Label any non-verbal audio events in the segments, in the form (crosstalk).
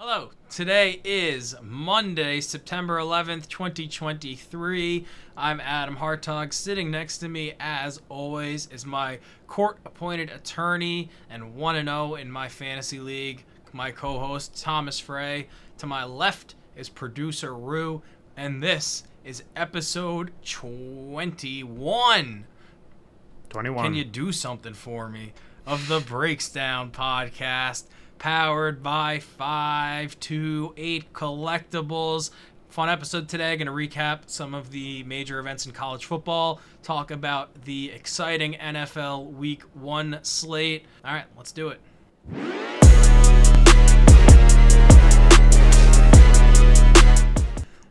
Hello, today is Monday, September 11th, 2023. I'm Adam Hartog. Sitting next to me, as always, is my court appointed attorney and 1 0 in my fantasy league, my co host, Thomas Frey. To my left is producer Rue, and this is episode 21. 21. Can you do something for me? Of the Breaks Down podcast, powered by 528 Collectibles. Fun episode today. Going to recap some of the major events in college football, talk about the exciting NFL Week 1 slate. All right, let's do it.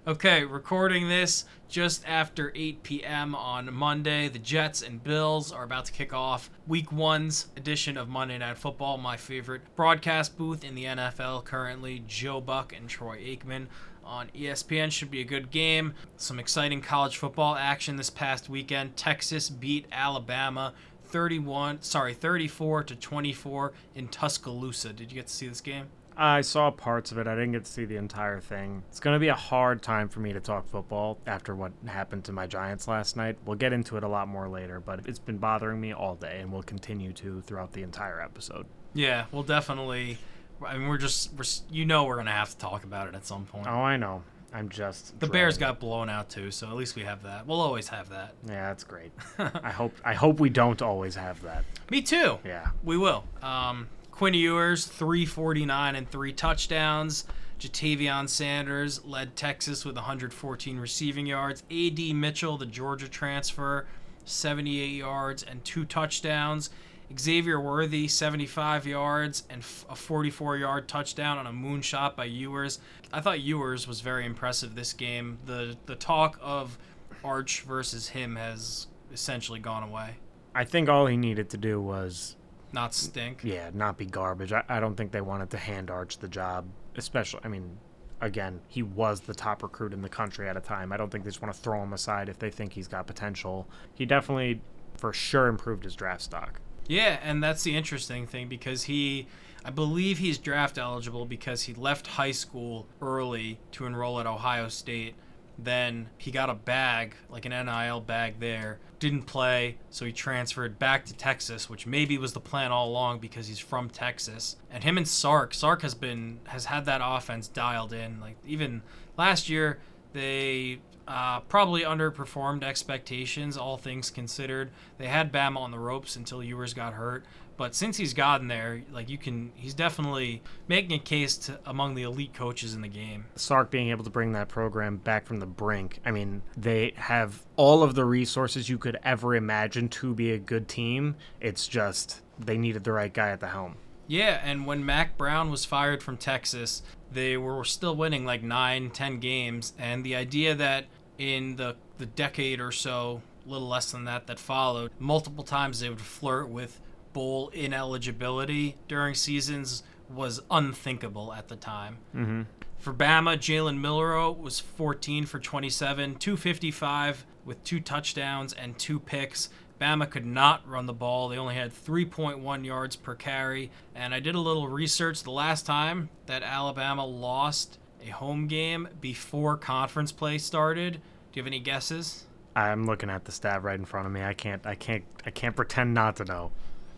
Okay, recording this just after 8 p.m. on Monday. The Jets and Bills are about to kick off week one's edition of Monday Night Football, my favorite broadcast booth in the NFL currently. Joe Buck and Troy Aikman on ESPN should be a good game. Some exciting college football action this past weekend. Texas beat Alabama 31, sorry, 34 to 24 in Tuscaloosa. Did you get to see this game? I saw parts of it. I didn't get to see the entire thing. It's going to be a hard time for me to talk football after what happened to my Giants last night. We'll get into it a lot more later, but it's been bothering me all day and will continue to throughout the entire episode. Yeah, we'll definitely. I mean, we're just, we're, you know, we're gonna have to talk about it at some point. Oh, I know. I'm just the Bears got blown out too, so at least we have that. We'll always have that. Yeah, that's great. (laughs) I hope I hope we don't always have that. Me too. Yeah. We will. Um, Quinn Ewers, 349 and three touchdowns. Jatavion Sanders led Texas with 114 receiving yards. A.D. Mitchell, the Georgia transfer, 78 yards and two touchdowns. Xavier Worthy, 75 yards and a 44 yard touchdown on a moonshot by Ewers. I thought Ewers was very impressive this game. The the talk of Arch versus him has essentially gone away. I think all he needed to do was Not stink. yeah, not be garbage. I, I don't think they wanted to hand Arch the job, especially. I mean, again, he was the top recruit in the country at a time. I don't think they just want to throw him aside if they think he's got potential. He definitely, for sure, improved his draft stock. Yeah, and that's the interesting thing because he, I believe he's draft eligible because he left high school early to enroll at Ohio State. Then he got a bag, like an NIL bag there, didn't play, so he transferred back to Texas, which maybe was the plan all along because he's from Texas. And him and Sark, Sark has been has had that offense dialed in. Like even last year, they uh, probably underperformed expectations, all things considered. They had Bama on the ropes until Ewers got hurt, but since he's gotten there, like you can, he's definitely making a case to, among the elite coaches in the game. Sark being able to bring that program back from the brink. I mean, they have all of the resources you could ever imagine to be a good team. It's just they needed the right guy at the helm. Yeah, and when Mack Brown was fired from Texas, they were still winning like nine, ten games, and the idea that in the the decade or so, little less than that, that followed, multiple times they would flirt with bowl ineligibility during seasons was unthinkable at the time. Mm-hmm. For Bama, Jalen Milroe was 14 for 27, 255 with two touchdowns and two picks. Bama could not run the ball. They only had 3.1 yards per carry. And I did a little research the last time that Alabama lost a home game before conference play started. Do you have any guesses? I'm looking at the stat right in front of me. I can't. I can't. I can't pretend not to know.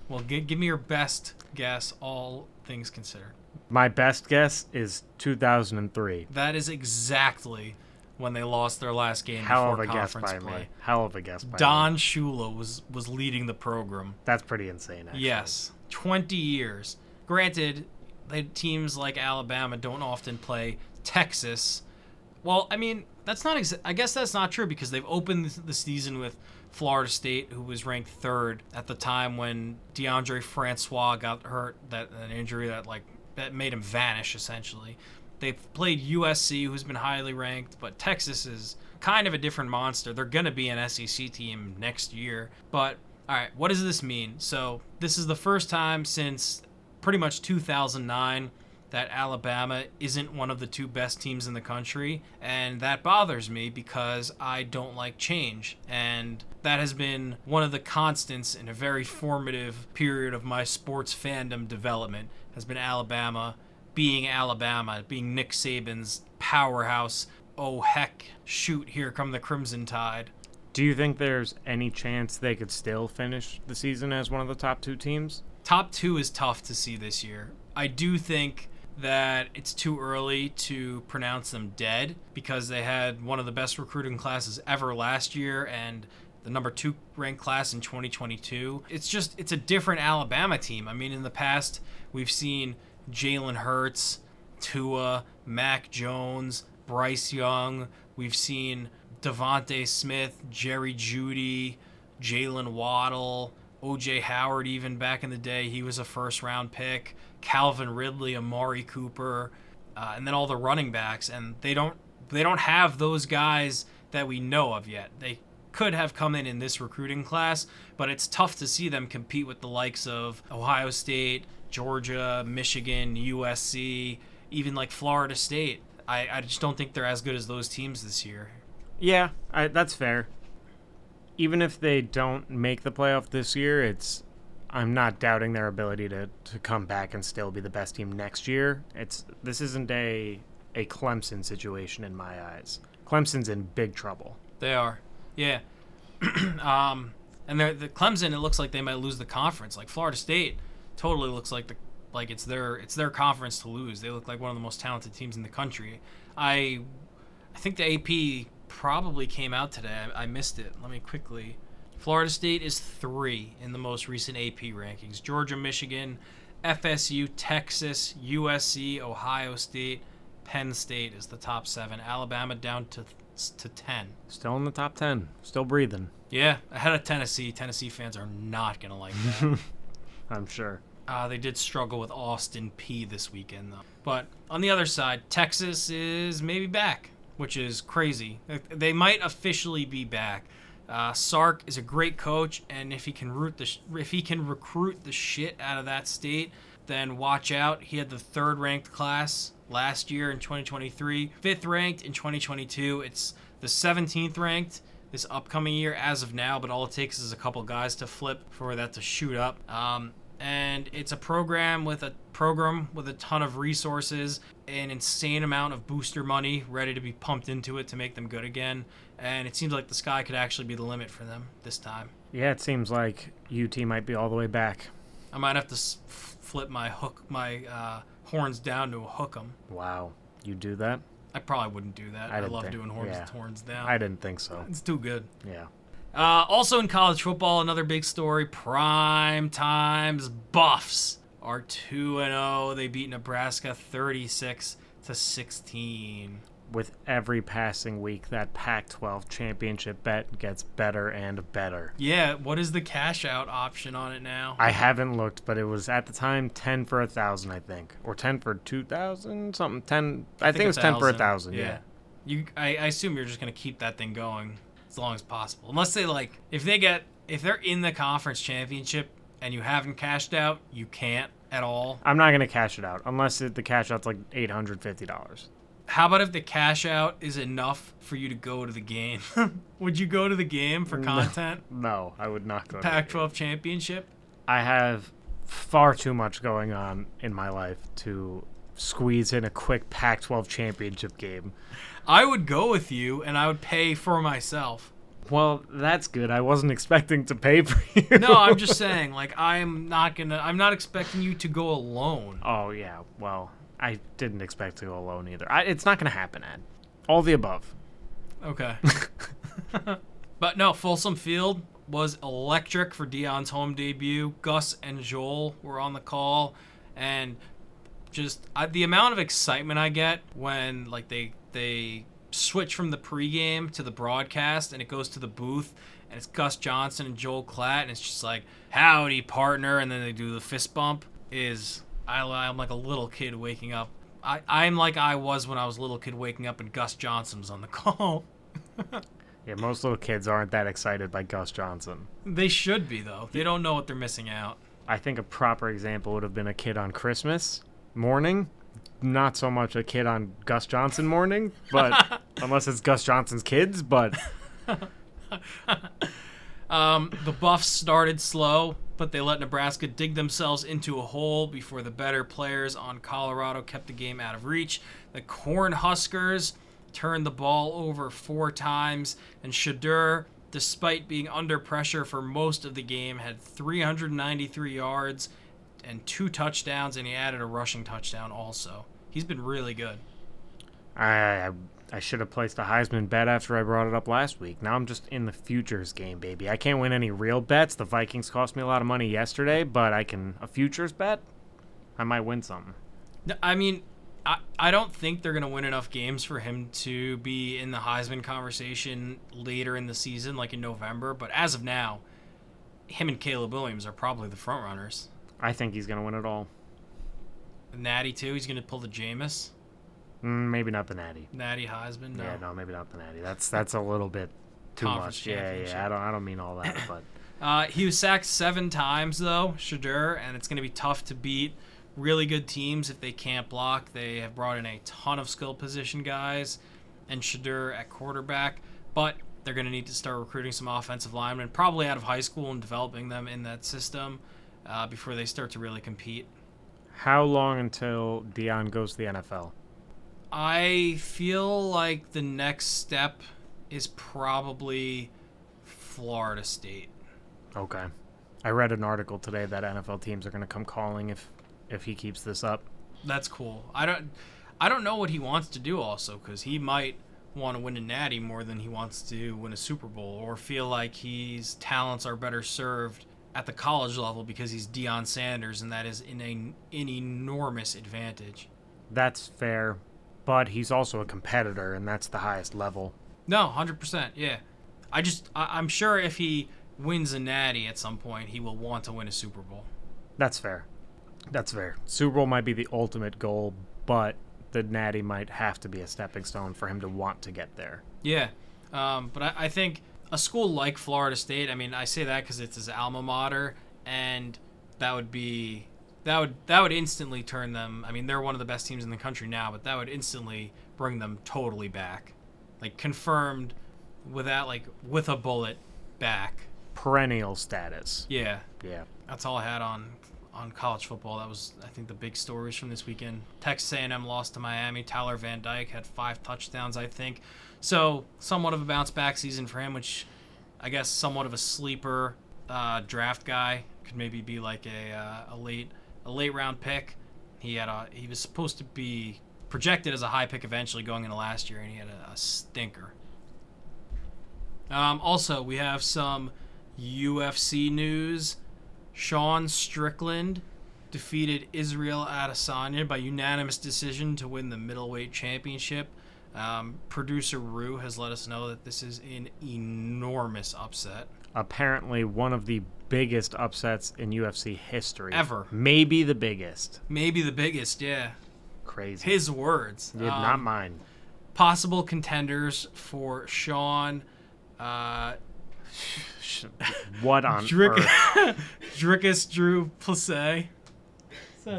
Well, gi- give me your best guess, all things considered. My best guess is 2003. That is exactly when they lost their last game Hell of before a guess conference by play. me. Hell of a guess by me. Don Shula was was leading the program. That's pretty insane. Actually. Yes, 20 years. Granted, teams like Alabama don't often play Texas. Well, I mean, that's not. Exa- I guess that's not true because they've opened the season with Florida State, who was ranked third at the time when Deondre Francois got hurt, that an injury that like that made him vanish essentially. They've played USC, who's been highly ranked, but Texas is kind of a different monster. They're going to be an SEC team next year. But, all right, what does this mean? So, this is the first time since pretty much 2009 that Alabama isn't one of the two best teams in the country. And that bothers me because I don't like change. And that has been one of the constants in a very formative period of my sports fandom development has been Alabama being Alabama, being Nick Saban's powerhouse. Oh heck, shoot, here come the Crimson Tide. Do you think there's any chance they could still finish the season as one of the top two teams? Top two is tough to see this year. I do think that it's too early to pronounce them dead because they had one of the best recruiting classes ever last year and the number two ranked class in 2022. It's just, it's a different Alabama team. I mean, in the past, we've seen Jalen Hurts, Tua, Mac Jones, Bryce Young. We've seen DeVonta Smith, Jerry Jeudy, Jaylen Waddle, OJ Howard, even back in the day, he was a first round pick. Calvin Ridley, Amari Cooper, uh, and then all the running backs, and they don't they don't have those guys that we know of yet. They could have come in in this recruiting class, but it's tough to see them compete with the likes of Ohio State, Georgia, Michigan, USC, even like Florida State. I, I just don't think they're as good as those teams this year. Yeah, I, that's fair. Even if they don't make the playoff this year, it's I'm not doubting their ability to, to come back and still be the best team next year. It's this isn't a a Clemson situation in my eyes. Clemson's in big trouble. They are, yeah. (clears throat) um, and they're, the Clemson, it looks like they might lose the conference. Like Florida State, totally looks like the like it's their it's their conference to lose. They look like one of the most talented teams in the country. I I think the AP probably came out today. I, I missed it. Let me quickly. Florida State is three in the most recent AP rankings. Georgia, Michigan, FSU, Texas, USC, Ohio State, Penn State is the top seven. Alabama down to to ten. Still in the top ten. Still breathing. Yeah, ahead of Tennessee. Tennessee fans are not gonna like that. (laughs) I'm sure. Uh, they did struggle with Austin Peay this weekend, though. But on the other side, Texas is maybe back, which is crazy. They might officially be back. Uh, Sark is a great coach, and if he can root the sh- if he can recruit the shit out of that state, then watch out. He had the third ranked class last year in 2023, fifth ranked in 2022. It's the 17th ranked this upcoming year as of now, but all it takes is a couple guys to flip for that to shoot up. Um, and it's a program with a program with a ton of resources, an insane amount of booster money ready to be pumped into it to make them good again. And it seems like the sky could actually be the limit for them this time. Yeah, it seems like UT might be all the way back. I might have to flip my hook, my uh, horns down to a hook 'em. Wow, you do that? I probably wouldn't do that. I I, love think- doing horns, yeah. horns down. I didn't think so. it's too good. Yeah. Uh, also in college football, another big story: prime times Buffs are two and zero. They beat Nebraska thirty six to sixteen. With every passing week, that Pac 12 championship bet gets better and better. Yeah, what is the cash out option on it now? I haven't looked, but it was at the time 10 for a thousand, I think. Or 10 for 2,000, something. 10, I, think, it was 10 for a thousand, yeah. You, I, I assume you're just gonna keep that thing going as long as possible, unless they like if they get if they're in the conference championship and you haven't cashed out, you can't at all. I'm not going to cash it out unless it, the cash out's like $850. How about if the cash out is enough for you to go to the game? (laughs) Would you go to the game for content? (laughs) No, I would not go to the Pac game. 12 championship? I have far too much going on in my life to squeeze in a quick Pac 12 championship game. I would go with you and I would pay for myself. Well, that's good. I wasn't expecting to pay for you. (laughs) No, I'm just saying, like, I'm not gonna, I'm not expecting you to go alone. Oh yeah, well, I didn't expect to go alone either. I, it's not going to happen, Ed. All the above. Okay. (laughs) (laughs) but no, Folsom Field was electric for Deion's home debut. Gus and Joel were on the call, and just I, the amount of excitement I get when like they they switch from the pregame to the broadcast and it goes to the booth and it's Gus Johnson and Joel Klatt and it's just like howdy partner and then they do the fist bump is I, I'm like a little kid waking up. I, I'm like I was when I was a little kid waking up and Gus Johnson was on the (laughs) call. Yeah, most little kids aren't that excited by Gus Johnson. They should be though. They don't know what they're missing out. I think a proper example would have been a kid on Christmas morning. Not so much a kid on Gus Johnson morning, but (laughs) unless it's Gus Johnson's kids, but (laughs) Um, the Buffs started slow. but they let Nebraska dig themselves into a hole before the better players on Colorado kept the game out of reach. The Cornhuskers turned the ball over four times, and Shedeur, despite being under pressure for most of the game, had 393 yards and two touchdowns, and he added a rushing touchdown also. He's been really good. I, I I should have placed a Heisman bet after I brought it up last week. Now I'm just in the futures game, baby. I can't win any real bets. The Vikings cost me a lot of money yesterday, but I can a futures bet. I might win something. I mean, I, I don't think they're going to win enough games for him to be in the Heisman conversation later in the season, like in November. But as of now, him and Caleb Williams are probably the front runners. I think he's going to win it all. Natty too. He's going to pull the Jameis. Mm, maybe not the Natty. Natty Heisman. No. Yeah, no, maybe not the Natty. That's that's a little bit too Conference much. Yeah, yeah. I don't I don't mean all that, but (coughs) Uh, he was sacked seven times though, Shedeur, and it's going to be tough to beat really good teams if they can't block. They have brought in a ton of skill position guys and Shedeur at quarterback, but they're going to need to start recruiting some offensive linemen, probably out of high school and developing them in that system uh, before they start to really compete. how long until Deion goes to the NFL? I feel like the next step is probably Florida State. Okay. I read an article today that NFL teams are going to come calling if if he keeps this up. That's cool. I don't I don't know what he wants to do also cuz he might want to win a natty more than he wants to win a Super Bowl or feel like his talents are better served at the college level because he's Deion Sanders and that is in a, an enormous advantage. That's fair, but he's also a competitor and that's the highest level. No, 100%. Yeah. I just I, I'm sure if he wins a natty at some point, he will want to win a Super Bowl. That's fair. That's fair. Super Bowl might be the ultimate goal, but the Natty might have to be a stepping stone for him to want to get there. Yeah, um, but I, I think a school like Florida State. I mean, I say that because it's his alma mater, and that would be that would that would instantly turn them. I mean, they're one of the best teams in the country now, but that would instantly bring them totally back, like confirmed, without like with a bullet, back. Perennial status. Yeah, Yeah. that's all I had on on college football. That was I think the big stories from this weekend. Texas A&M lost to Miami. Tyler Van Dyke had five touchdowns, I think. So somewhat of a bounce back season for him, which I guess somewhat of a sleeper uh, draft guy could maybe be like a uh, a late a late round pick. He had a he was supposed to be projected as a high pick eventually going into last year, and he had a, a stinker. Um, also, we have some UFC news. Sean Strickland defeated Israel Adesanya by unanimous decision to win the middleweight championship. Um, Producer Rue has let us know that this is an enormous upset. Apparently one of the biggest upsets in UFC history. Ever. Maybe the biggest. Maybe the biggest, yeah. Crazy. His words. Yeah, not Um, mine. Possible contenders for Sean. Uh, What on Drick- earth? (laughs) Dricus Drew Plessis.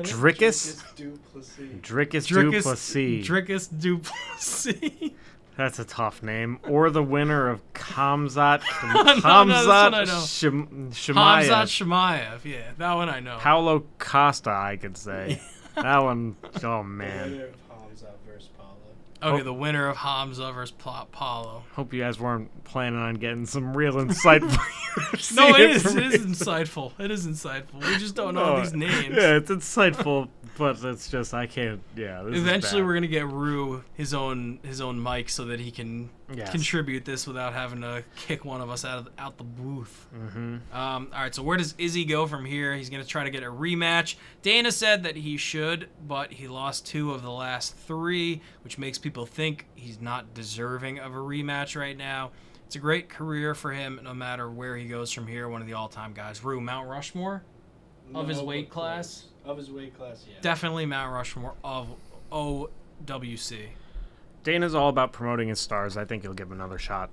Dricus? Duplessis. Dricus Dricus Duplessis. Dricus Duplessis. (laughs) That's a tough name. Or the winner of Khamzat (laughs) no, this one Khamzat know. Shim- Chimaev. Chimaev. Yeah, that one I know. Paulo Costa, I could say. (laughs) that one, oh man. Winner of Hamza versus Paulo. Oh. okay, Oh. the winner of Hamza versus Pa- Paulo. Hope you guys weren't planning on getting some real insightful. (laughs) (laughs) No, it is. It is insightful. It is insightful. We just don't know No, these names. Yeah, it's insightful, but it's just I can't. Yeah, Eventually, we're gonna get Rue his own his own mic so that he can Yes. contribute this without having to kick one of us out of out the booth. Mhm. Um, all right, so where does Izzy go from here? He's going to try to get a rematch. Dana said that he should, but he lost two of the last three, which makes people think he's not deserving of a rematch right now. It's a great career for him, no matter where he goes from here. One of the all-time guys, Rue Mount Rushmore, Of his weight but class? Of his weight class, yeah. definitely Mount Rushmore of OWC. Dana's all about promoting his stars. I think he'll give him another shot.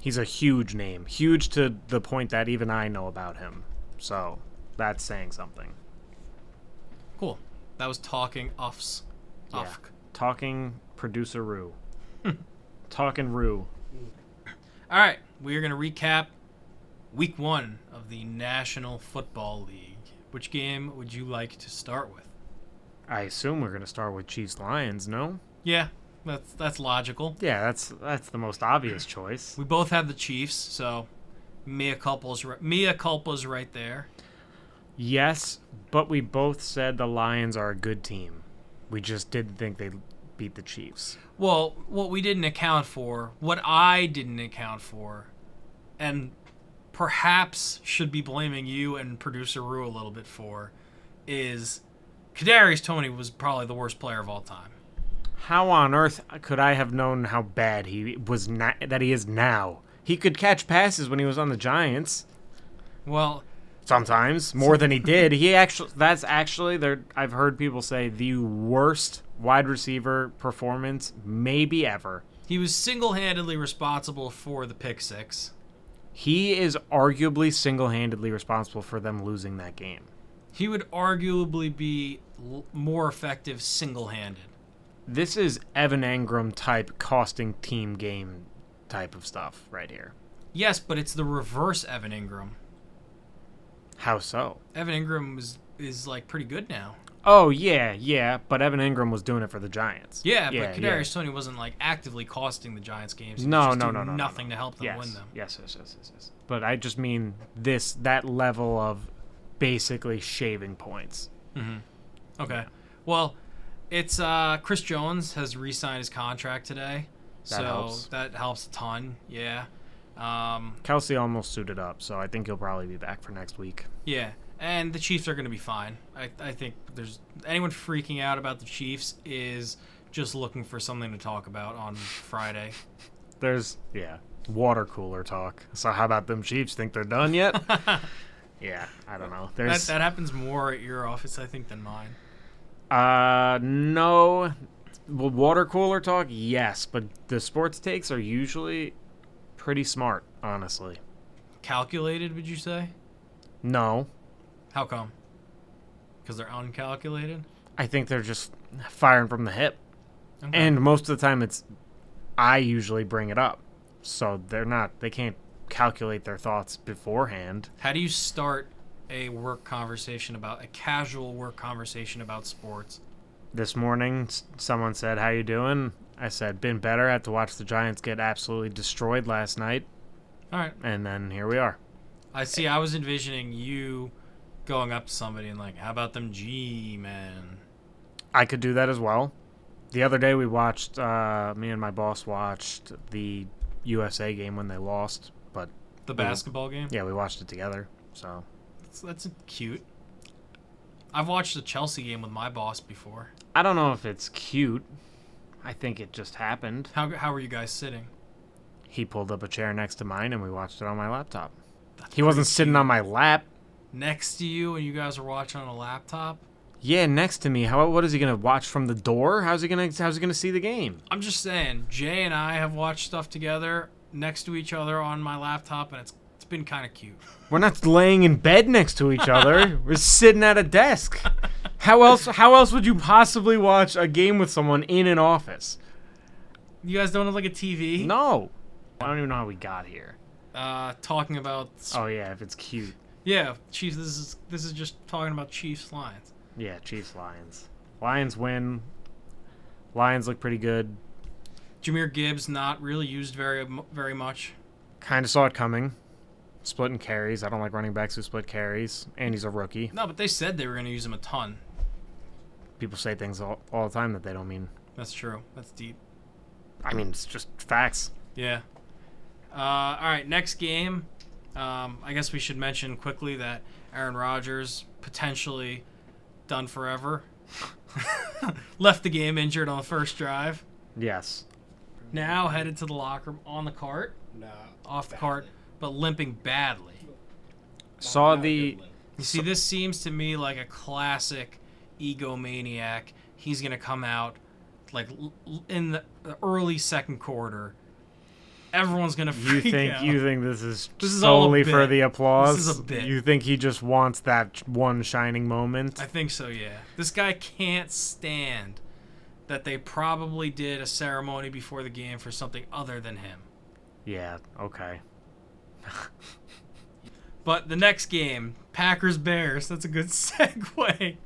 He's a huge name, huge to the point that even I know about him. So that's saying something. Cool. That was talking offs. Yeah. Off. Talking producer Rue. (laughs) Talking Rue. All right, we are going to recap week one of the National Football League. Which game would you like to start with? I assume we're gonna start with Chiefs Lions. No. Yeah, that's that's logical. Yeah, that's that's the most obvious choice. We both have the Chiefs, so mea culpa's mea culpa's right there. Yes, but we both said the Lions are a good team. We just didn't think they'd beat the Chiefs. Well, what we didn't account for, what I didn't account for, and perhaps should be blaming you and producer Rue a little bit for, is Kadarius Toney was probably the worst player of all time. How on earth could I have known how bad he was na- that he is now? He could catch passes when he was on the Giants. Well, Sometimes more than he (laughs) did. He actually that's actually there I've heard people say the worst wide receiver performance maybe ever. he was single-handedly responsible for the pick six. He is arguably single-handedly responsible for them losing that game. He would arguably be l- more effective single-handed. This is Evan Engram type costing team game type of stuff right here. Yes, but it's the reverse Evan Engram. How so? Evan Engram is is like pretty good now. Oh yeah, yeah, but Evan Engram was doing it for the Giants. Yeah, yeah, but Kadarius Toney wasn't like actively costing the Giants games. He was No, just no, doing no, no, no, nothing no. to help them yes. win them. Yes, yes, yes, yes, yes. But I just mean this that level of basically shaving points. Mm-hmm. Okay. Well, it's uh Chris Jones has re-signed his contract today, That so helps. that helps a ton. Yeah. Um, Kelce almost suited up, so I think he'll probably be back for next week. yeah, and the Chiefs are going to be fine. I, I think there's anyone freaking out about the Chiefs is just looking for something to talk about on Friday. (laughs) There's yeah, water cooler talk. So how about them Chiefs? Think they're done yet? (laughs) yeah, I don't know. That, There's that happens more at your office, I think, than mine. Uh no well, water cooler talk, yes, but the sports takes are usually pretty smart, honestly. Calculated, would you say? No, How come? Because they're uncalculated. I think they're just firing from the hip. Okay. And most of the time it's I usually bring it up. So they're not they can't calculate their thoughts beforehand. How do you start a work conversation about a casual work conversation about sports? This morning someone said, "How you doing?" I said, "Been better. I had to watch the Giants get absolutely destroyed last night." All right. And then here we are. I see. I was envisioning you going up to somebody and like, "How about them G men?" I could do that as well. The other day we watched uh, me and my boss watched the USA game when they lost, but The basketball game. yeah, we watched it together. So, That's, that's cute. I've watched the Chelsea game with my boss before. I don't know if it's cute. I think it just happened. How how were you guys sitting? He pulled up a chair next to mine and we watched it on my laptop. That's He wasn't sitting cute. on my lap. next to you, and you guys were watching on a laptop. Yeah, next to me. How what is he gonna watch from the door? How's he gonna how's he gonna see the game? I'm just saying, Jay and I have watched stuff together next to each other on my laptop, and it's been kind of cute. We're not laying in bed next to each other. (laughs) We're sitting at a desk. How else how else would you possibly watch a game with someone in an office? You guys don't have like a TV? No. I don't even know how we got here. Uh, talking about Oh yeah, if it's cute. yeah, Chiefs. This is this is just talking about Chiefs Lions. Yeah, Chiefs Lions. Lions win. Lions look pretty good. Jahmyr Gibbs not really used very very much. Kind of saw it coming. Splitting carries. I don't like running backs who split carries. And he's a rookie. No, but they said they were going to use him a ton. People say things all, all the time that they don't mean. That's true. That's deep. I mean, it's just facts. Yeah. Uh, all right, next game. Um, I guess we should mention quickly that Aaron Rodgers potentially done forever. (laughs) Left the game injured on the first drive. Yes. Now headed to the locker room on the cart, No. off the badly. cart, but limping badly. Saw not the good. You see, this seems to me like a classic egomaniac. He's gonna come out like l- l- in the the early second quarter. Everyone's gonna You freak think out. you think this is This is all a solely for bit. the applause? This is a bit. You think he just wants that one shining moment? I think so, yeah. This guy can't stand that they probably did a ceremony before the game for something other than him. yeah. Okay. (laughs) But the next game, Packers Bears. That's a good (laughs) segue.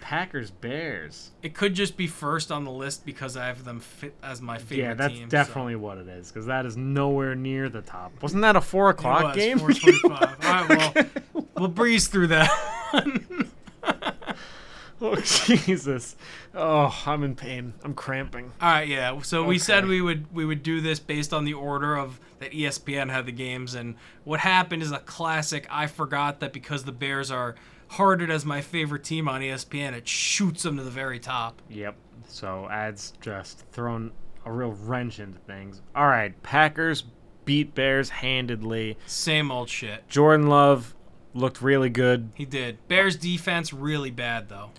Packers Bears. It could just be first on the list because I have them fit as my favorite Yeah, that's team. so- definitely what it is because that is nowhere near the top. Wasn't that a four o'clock was, game? 425. All right, well, (laughs) we'll breeze through that. (laughs) oh Jesus! Oh, I'm in pain. I'm cramping. All right, yeah. So we said we would we would do this based on the order of that ESPN had the games, and what happened is a classic. I forgot that because the Bears are hearted as my favorite team on ESPN, it shoots them to the very top. Yep. So ads just thrown a real wrench into things. All right, Packers beat Bears handedly. Same old shit. Jordan Love looked really good. He did. Bears defense really bad though.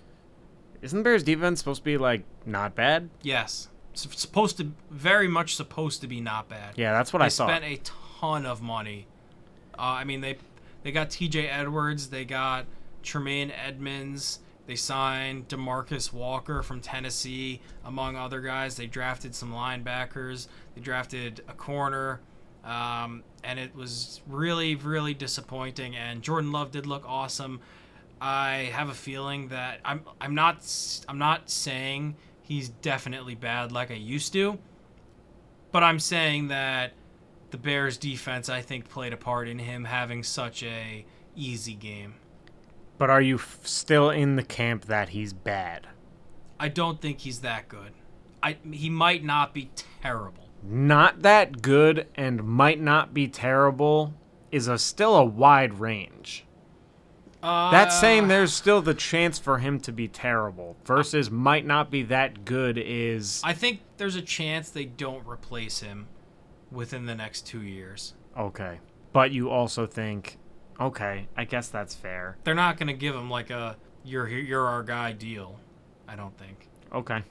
Isn't Bears defense supposed to be like not bad? Yes, it's supposed to very much supposed to be not bad. Yeah, that's what they I saw. spent a ton of money. Uh, I mean, they they got T.J. Edwards, they got Tremaine Edmunds, they signed Demarcus Walker from Tennessee, among other guys. They drafted some linebackers, they drafted a corner, um, and it was really, really disappointing. And Jordan Love did look awesome. I have a feeling that I'm I'm not I'm not saying he's definitely bad like I used to, but I'm saying that the Bears defense I think played a part in him having such a easy game. But are you f- still in the camp that he's bad? I don't think he's that good. I he might not be terrible. Not that good and might not be terrible is a still a wide range. Uh, That's saying there's still the chance for him to be terrible versus might not be that good is I think there's a chance they don't replace him within the next 2 years. okay. But you also think okay, I guess that's fair. They're not going to give him like a you're here- you're our guy deal. I don't think. Okay.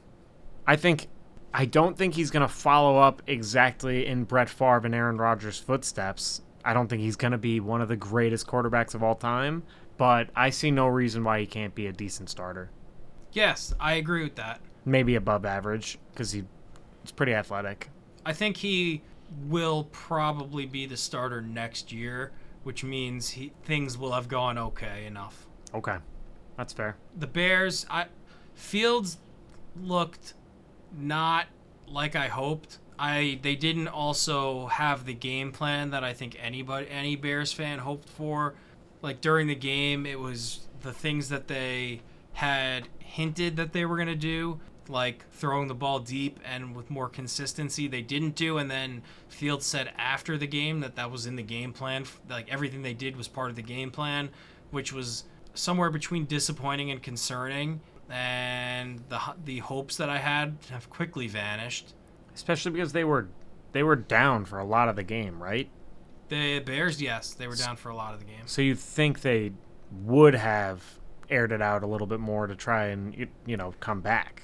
I think I don't think he's going to follow up exactly in Brett Favre and Aaron Rodgers' footsteps. I don't think he's going to be one of the greatest quarterbacks of all time, but I see no reason why he can't be a decent starter. Yes, I agree with that. Maybe above average cuz he he's pretty athletic. I think he will probably be the starter next year, which means he things will have gone okay enough. Okay. That's fair. The Bears, I Fields looked not like I hoped. I they didn't also have the game plan that I think anybody any Bears fan hoped for. Like during the game, it was the things that they had hinted that they were going to do, like throwing the ball deep and with more consistency. They didn't do and then Fields said after the game that that was in the game plan, like everything they did was part of the game plan, which was somewhere between disappointing and concerning and the the hopes that I had have quickly vanished. Especially because they were they were down for a lot of the game, right? The Bears, yes, they were down for a lot of the game. So you think they would have aired it out a little bit more to try and you- you know come back.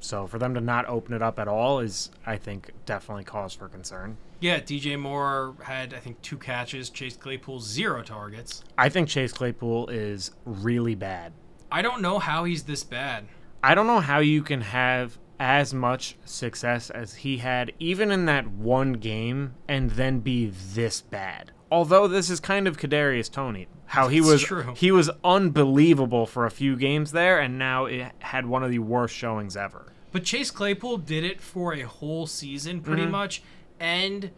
So for them to not open it up at all is, I think, definitely cause for concern. Yeah, DJ Moore had I think two catches. Chase Claypool zero targets. I think Chase Claypool is really bad. I don't know how he's this bad. I don't know how you can have as much success as he had, even in that one game, and then be this bad. Although this is kind of Kadarius Toney, how he was true. he was unbelievable for a few games there, and now it had one of the worst showings ever. But Chase Claypool did it for a whole season pretty Mhm. much and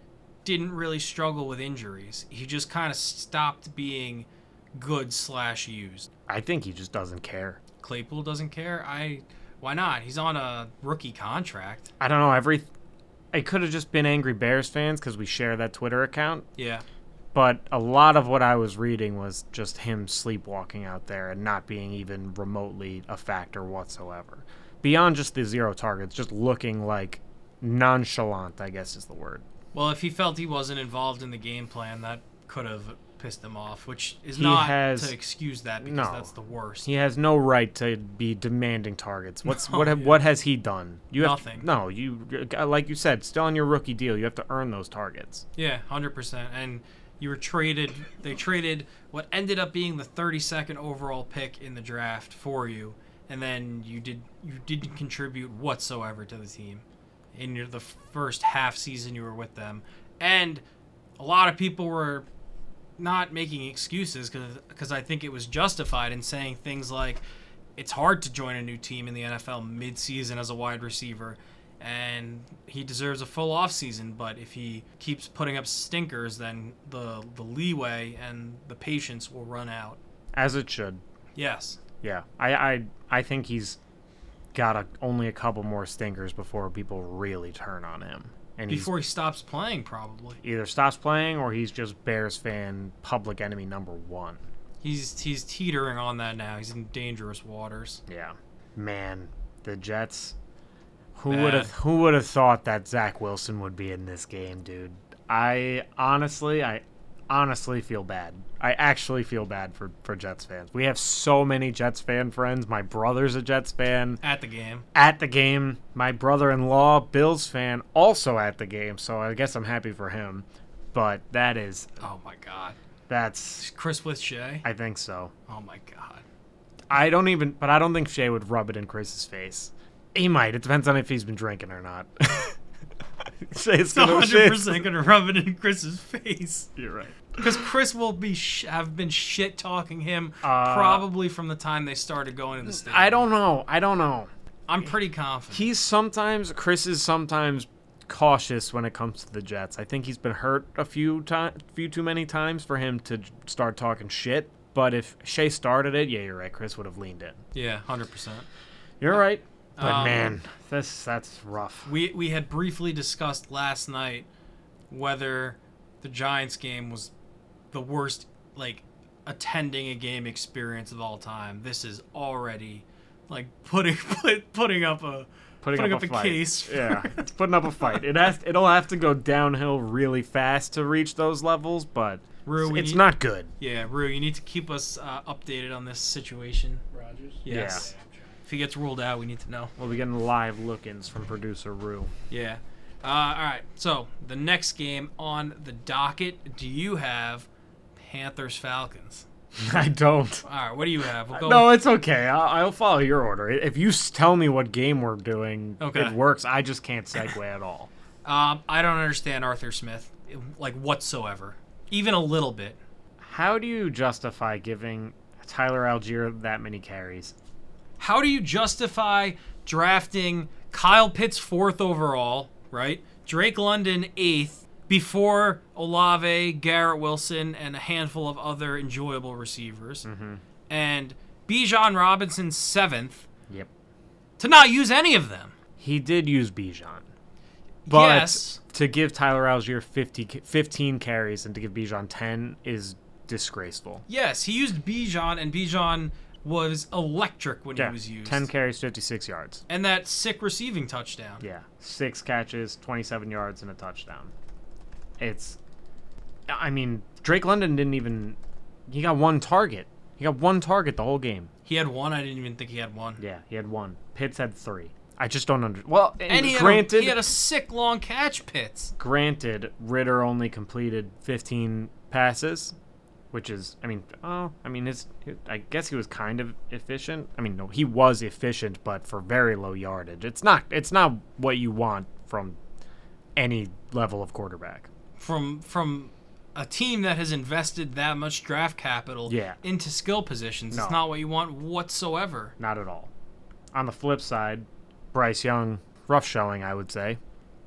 didn't really struggle with injuries. He just kind of stopped being good slash used. I think he just doesn't care. Claypool doesn't care. I why not? He's on a rookie contract. I don't know. Every it could have just been angry Bears fans because we share that Twitter account. Yeah. But a lot of what I was reading was just him sleepwalking out there and not being even remotely a factor whatsoever. Beyond just the zero targets, just looking like nonchalant, I guess is the word. Well, if he felt he wasn't involved in the game plan, that could have pissed him off, which is He not has- to excuse that because no. that's the worst. He has no right to be demanding targets. What's No, (laughs) oh, what ha- yeah. what has he done? You have Nothing. no, you like you said, still on your rookie deal. You have to earn those targets. Yeah, hundred percent. And you were traded. They traded what ended up being the 32nd overall pick in the draft for you, and then you did you didn't contribute whatsoever to the team in your, the first half season you were with them. And a lot of people were not making excuses because I think it was justified in saying things like it's hard to join a new team in the NFL mid-season as a wide receiver and he deserves a full off season but if he keeps putting up stinkers then the the leeway and the patience will run out. As it should. Yes. Yeah. I I I think he's got a, only a couple more stinkers before people really turn on him. And Before he stops playing probably. either stops playing or he's just Bears fan public enemy number 1. He's he's teetering on that now. He's in dangerous waters. Yeah. Man, the Jets. Who would have who would have thought that Zach Wilson would be in this game, dude? I honestly, I honestly feel bad. I actually feel bad for for Jets fans. We have so many Jets fan friends. My brother's a Jets fan At the game. at the game. My brother-in-law, Bills fan, also at the game. So I guess I'm happy for him. But that is Oh my god. that's Chris with Shea. I think so. Oh my god. I don't even, but I don't think Shea would rub it in Chris's face. He might. It depends on if he's been drinking or not. (laughs) (laughs) Shea's It's gonna, 100 Shea's- percent gonna rub it in Chris's face You're right. because Chris will be sh- have been shit talking him Uh, probably from the time they started going to the stadium. I don't know. I don't know. I'm pretty confident. He's sometimes Chris is sometimes cautious when it comes to the Jets. I think he's been hurt a few times, few too many times for him to start talking shit. But if Shea started it, yeah, you're right. Chris would have leaned in. yeah, hundred percent. You're right. But Um, man, this that's rough. We we had briefly discussed last night whether the Giants game was the worst like attending a game experience of all time. This is already like putting (laughs) put, putting up a putting, putting up, up a, a case Yeah, it's putting up a fight. It has. It'll have to go downhill really fast to reach those levels, but Rue, we it's need- not good. Yeah, Rue, you need to keep us uh, updated on this situation. Rodgers? Yes. Yeah, I'm trying. If he gets ruled out, we need to know. We'll be getting live look-ins from producer Rue. Yeah. Uh, all right. So the next game on the docket. Do you have Panthers Falcons? (laughs) I don't. All right. What do you have? We'll go. No, it's okay. I'll, I'll follow your order. If you tell me what game we're doing, Okay. it works. I just can't segue at all. Um, I don't understand Arthur Smith, like whatsoever, even a little bit. How do you justify giving Tyler Allgeier that many carries? How do you justify drafting Kyle Pitts fourth overall, right? Drake London eighth before Olave, Garrett Wilson, and a handful of other enjoyable receivers, mm-hmm. and Bijan Robinson seventh Yep. to not use any of them? He did use Bijan. But yes, to give Tyler Allgeier 50, ca- 15 carries and to give Bijan 10 is disgraceful. yes, he used Bijan, and Bijan was electric when Yeah, he was used. 10 carries, 56 yards. and that sick receiving touchdown. Yeah, six catches, 27 yards, and a touchdown. It's, I mean, Drake London didn't even, he got one target. He got one target the whole game. He had one. I didn't even think he had one. Yeah, he had one. Pitts had three. I just don't understand. Well, And he had, granted, a, he had a sick long catch, Pitts. granted, Ridder only completed 15 passes, which is, I mean, oh, I mean, his, I guess he was kind of efficient. I mean, no, he was efficient, but for very low yardage. It's not, it's not what you want from any level of quarterback. from from a team that has invested that much draft capital Yeah. into skill positions. No. It's not what you want whatsoever. Not at all. On the flip side, Bryce Young, rough showing, I would say.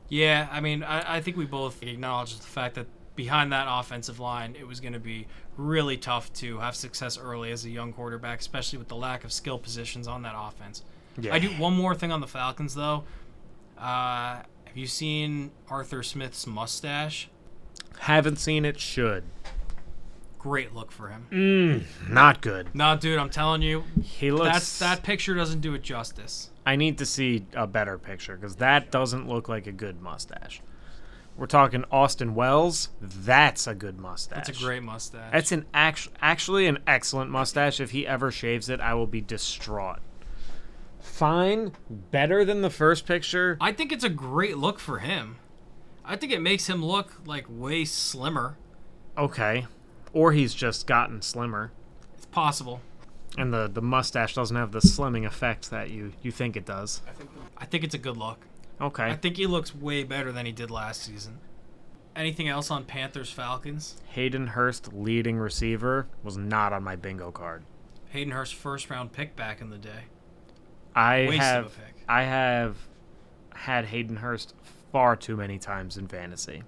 Yeah, I mean, I, I think we both acknowledge the fact that behind that offensive line, it was going to be really tough to have success early as a young quarterback, especially with the lack of skill positions on that offense. Yeah. I do one more thing on the Falcons, though. Uh, have you seen Arthur Smith's mustache? Haven't seen it, should. Great look for him. Mm, not good. No, dude, I'm telling you, He looks. that's that picture doesn't do it justice. I need to see a better picture because that doesn't look like a good mustache. We're talking Austin Wells. That's a good mustache. That's a great mustache. That's an act- actually an excellent mustache. If he ever shaves it, I will be distraught. Fine, better than the first picture. I think it's a great look for him. I think it makes him look like way slimmer. Okay, or he's just gotten slimmer, It's possible. and the the mustache doesn't have the slimming effect that you you think it does. I think I think it's a good look. Okay, I think he looks way better than he did last season. Anything else on Panthers Falcons? Hayden Hurst, leading receiver, was not on my bingo card. Hayden Hurst first round pick back in the day. I Waste of have a pick. I have had Hayden Hurst far too many times in fantasy.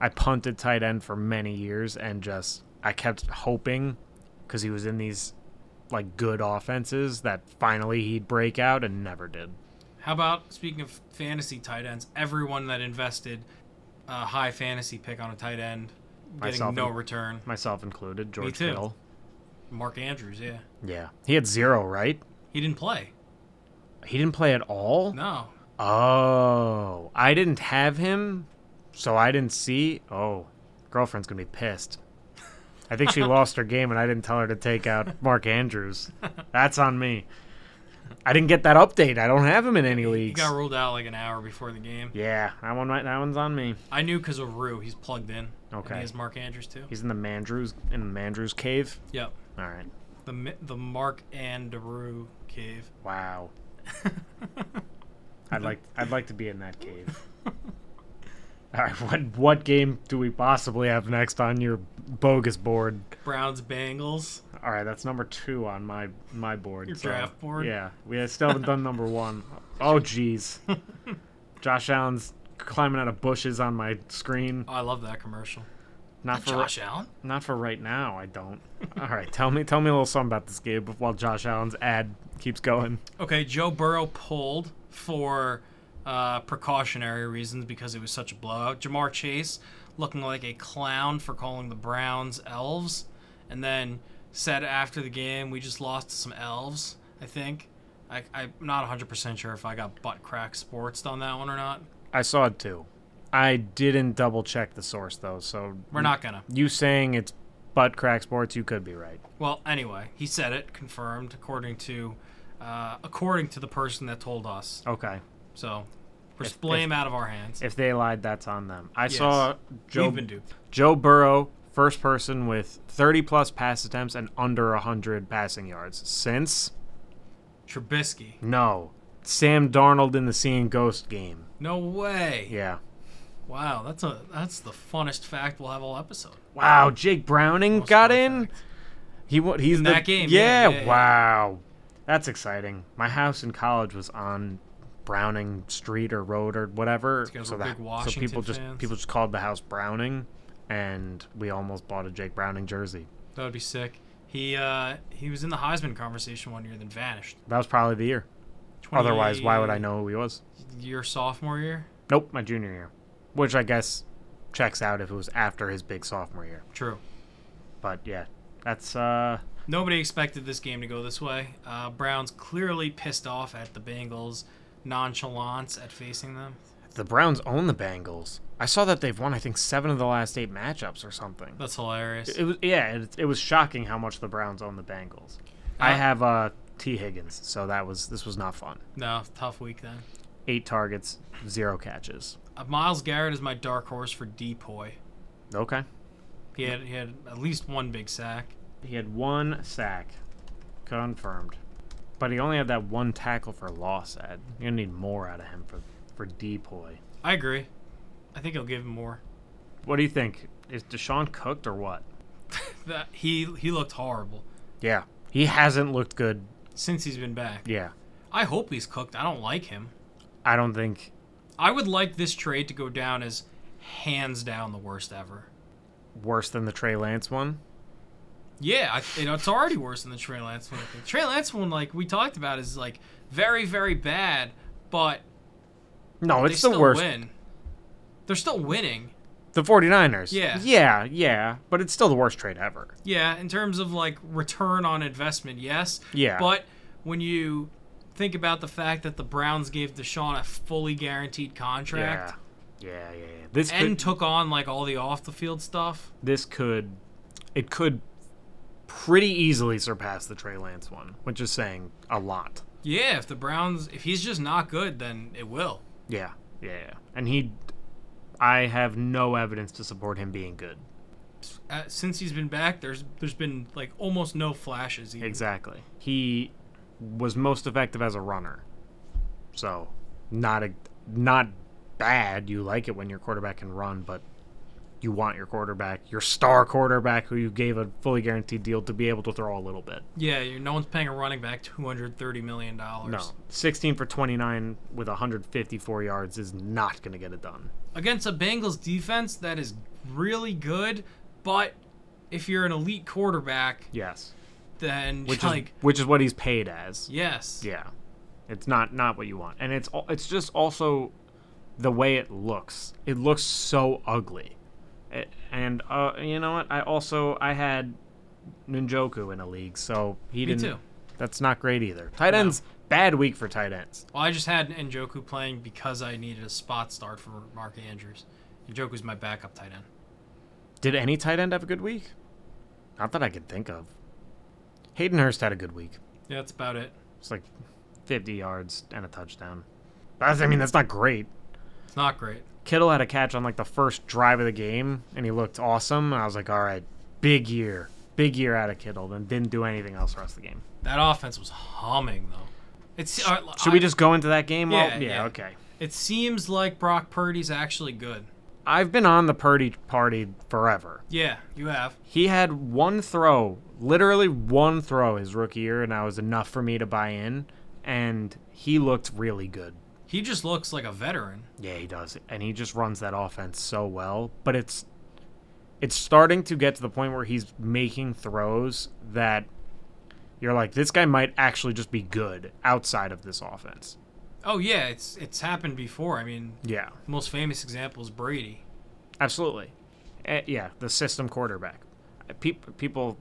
I punted tight end for many years and just I kept hoping because he was in these like good offenses that finally he'd break out and never did. How about speaking of fantasy tight ends? Everyone that invested a high fantasy pick on a tight end getting Myself no in- return. Myself included, George too. Kittle. Mark Andrews, yeah, Yeah. He had zero, right? he didn't play. He didn't play at all? No, Oh, I didn't have him, so I didn't see. Oh, girlfriend's gonna be pissed. I think she (laughs) lost her game, and I didn't tell her to take out Mark Andrews. (laughs) That's on me. I didn't get that update. I don't have him in any he leagues. got ruled out like an hour before the game. Yeah, that one. That one's on me. I knew because of Rue. He's plugged in. And Okay. he has Mark Andrews too. He's in the Mandrews in the Mandrews cave. Yep. All right. The the Mark and Rue cave. Wow. (laughs) I'd like I'd like to be in that cave. (laughs) All right. What what game do we possibly have next on your bogus board? Browns Bengals. All right, that's number two on my my board. Your so- draft board? Yeah, we still haven't done number one. (laughs) Oh, jeez. Josh Allen's climbing out of bushes on my screen. Oh, I love that commercial. Not Not for Josh Allen. not for right now. I don't. (laughs) All right, tell me tell me a little something about this game while Josh Allen's ad keeps going. Okay, Joe Burrow pulled for uh, precautionary reasons because it was such a blowout. Ja'Marr Chase looking like a clown for calling the Browns elves, and then said after the game, "We just lost to some elves." I think. I, I'm not 100% sure if I got butt crack sports on that one or not. I saw it too. I didn't double check the source though, so We're not gonna. You saying it's butt crack sports? You could be right. Well, anyway, he said it, confirmed according to uh, according to the person that told us. Okay. So, If- blame out of our hands. If they lied, that's on them. I Yes. saw Joe We've been duped. Joe Burrow, first person with 30 plus pass attempts and under 100 passing yards. Since? Trubisky. No. Sam Darnold in the Seeing Ghost game. No way. Yeah. Wow, that's a that's the funnest fact we'll have all episode. Wow, Jake Browning Most got in. fact. He wa- he's In the, that game, Yeah, yeah, yeah, yeah. wow. That's exciting. My house in college was on Browning Street or Road or whatever. So that big so people just people just called the house Browning and we almost bought a Jake Browning jersey. That would be sick. He uh he was in the Heisman conversation one year, then vanished. That was probably the year. 20 Otherwise, why would I know who he was? Your sophomore year? Nope, my junior year. Which I guess checks out if it was after his big sophomore year. True. But yeah, that's uh Nobody expected this game to go this way. Uh, Browns clearly pissed off at the Bengals' nonchalance at facing them. the Browns own the Bengals. I saw that they've won I think 7 of the last 8 matchups or something. That's hilarious. It was yeah, it, it was shocking how much the Browns own the Bengals. I Uh, have uh Tee Higgins, so that was this was not fun. no, tough week then. 8 targets, 0 catches. Uh, Myles Garrett is my dark horse for Depoy. Okay. He had he had at least one big sack. He had one sack. Confirmed. But he only had that one tackle for loss, Ed. You're gonna need more out of him for for Depoy. I agree. I think he'll give him more. What do you think? Is Deshaun cooked or what? (laughs) That he he looked horrible Yeah. He hasn't looked good. since he's been back. Yeah. I hope he's cooked. I don't like him. I don't think I would like this trade to go down as hands down the worst ever. worse than the Trey Lance one. Yeah, I, you know it's already worse than the Trey Lance one. Think. Trey Lance one, like we talked about, is like very very bad, but No, it's the worst. win. They're still winning. The 49ers. Yeah. Yeah, yeah. But it's still the worst trade ever. Yeah, in terms of like return on investment, yes. Yeah. But when you think about the fact that the Browns gave Deshaun a fully guaranteed contract Yeah. Yeah, yeah, yeah. This and could, took on like all the off the field stuff, this could it could pretty easily surpass the Trey Lance one, which is saying a lot. yeah, if the Browns if he's just not good, then it will. Yeah. Yeah, yeah. And he I have no evidence to support him being good. Uh, since he's been back, there's there's been like almost no flashes. Even. Exactly. He was most effective as a runner. So, not a not bad. You like it when your quarterback can run, but you want your quarterback, your star quarterback who you gave a fully guaranteed deal to be able to throw a little bit. Yeah, you're, no one's paying a running back two hundred thirty million dollars. No, 16 for 29 with 154 yards is not going to get it done. against a Bengals defense that is really good, but if you're an elite quarterback, Yes, then which like is which is what he's paid as. yes, Yeah, it's not not what you want, and it's it's just also the way it looks. It looks so ugly, and uh, you know what? I also I had Njoku in a league, so he Me didn't. too. That's not great either. Tight No. ends bad week for tight ends. Well, I just had Njoku playing because I needed a spot start for Mark Andrews. Njoku's my backup tight end. Did any tight end have a good week? Not that I could think of. Hayden Hurst had a good week. Yeah, that's about it. It's like 50 yards and a touchdown. I mean, that's not great. It's not great. Kittle had a catch on like the first drive of the game, and he looked awesome. And I was like, all right, big year, big year out of Kittle. Then didn't do anything else the rest of the game. That offense was humming though. It's uh, Should we just go into that game? Yeah, yeah, yeah. okay. It seems like Brock Purdy's actually good. I've been on the Purdy party forever. Yeah, you have. He had one throw, literally one throw his rookie year, and that was enough for me to buy in. And he looked really good. He just looks like a veteran. Yeah, he does, and he just runs that offense so well. But it's it's starting to get to the point where he's making throws that you're like, this guy might actually just be good outside of this offense. Oh yeah, it's it's happened before. I mean, Yeah, most famous example is Brady. absolutely. Eh, yeah, the system quarterback. Uh, Peop people,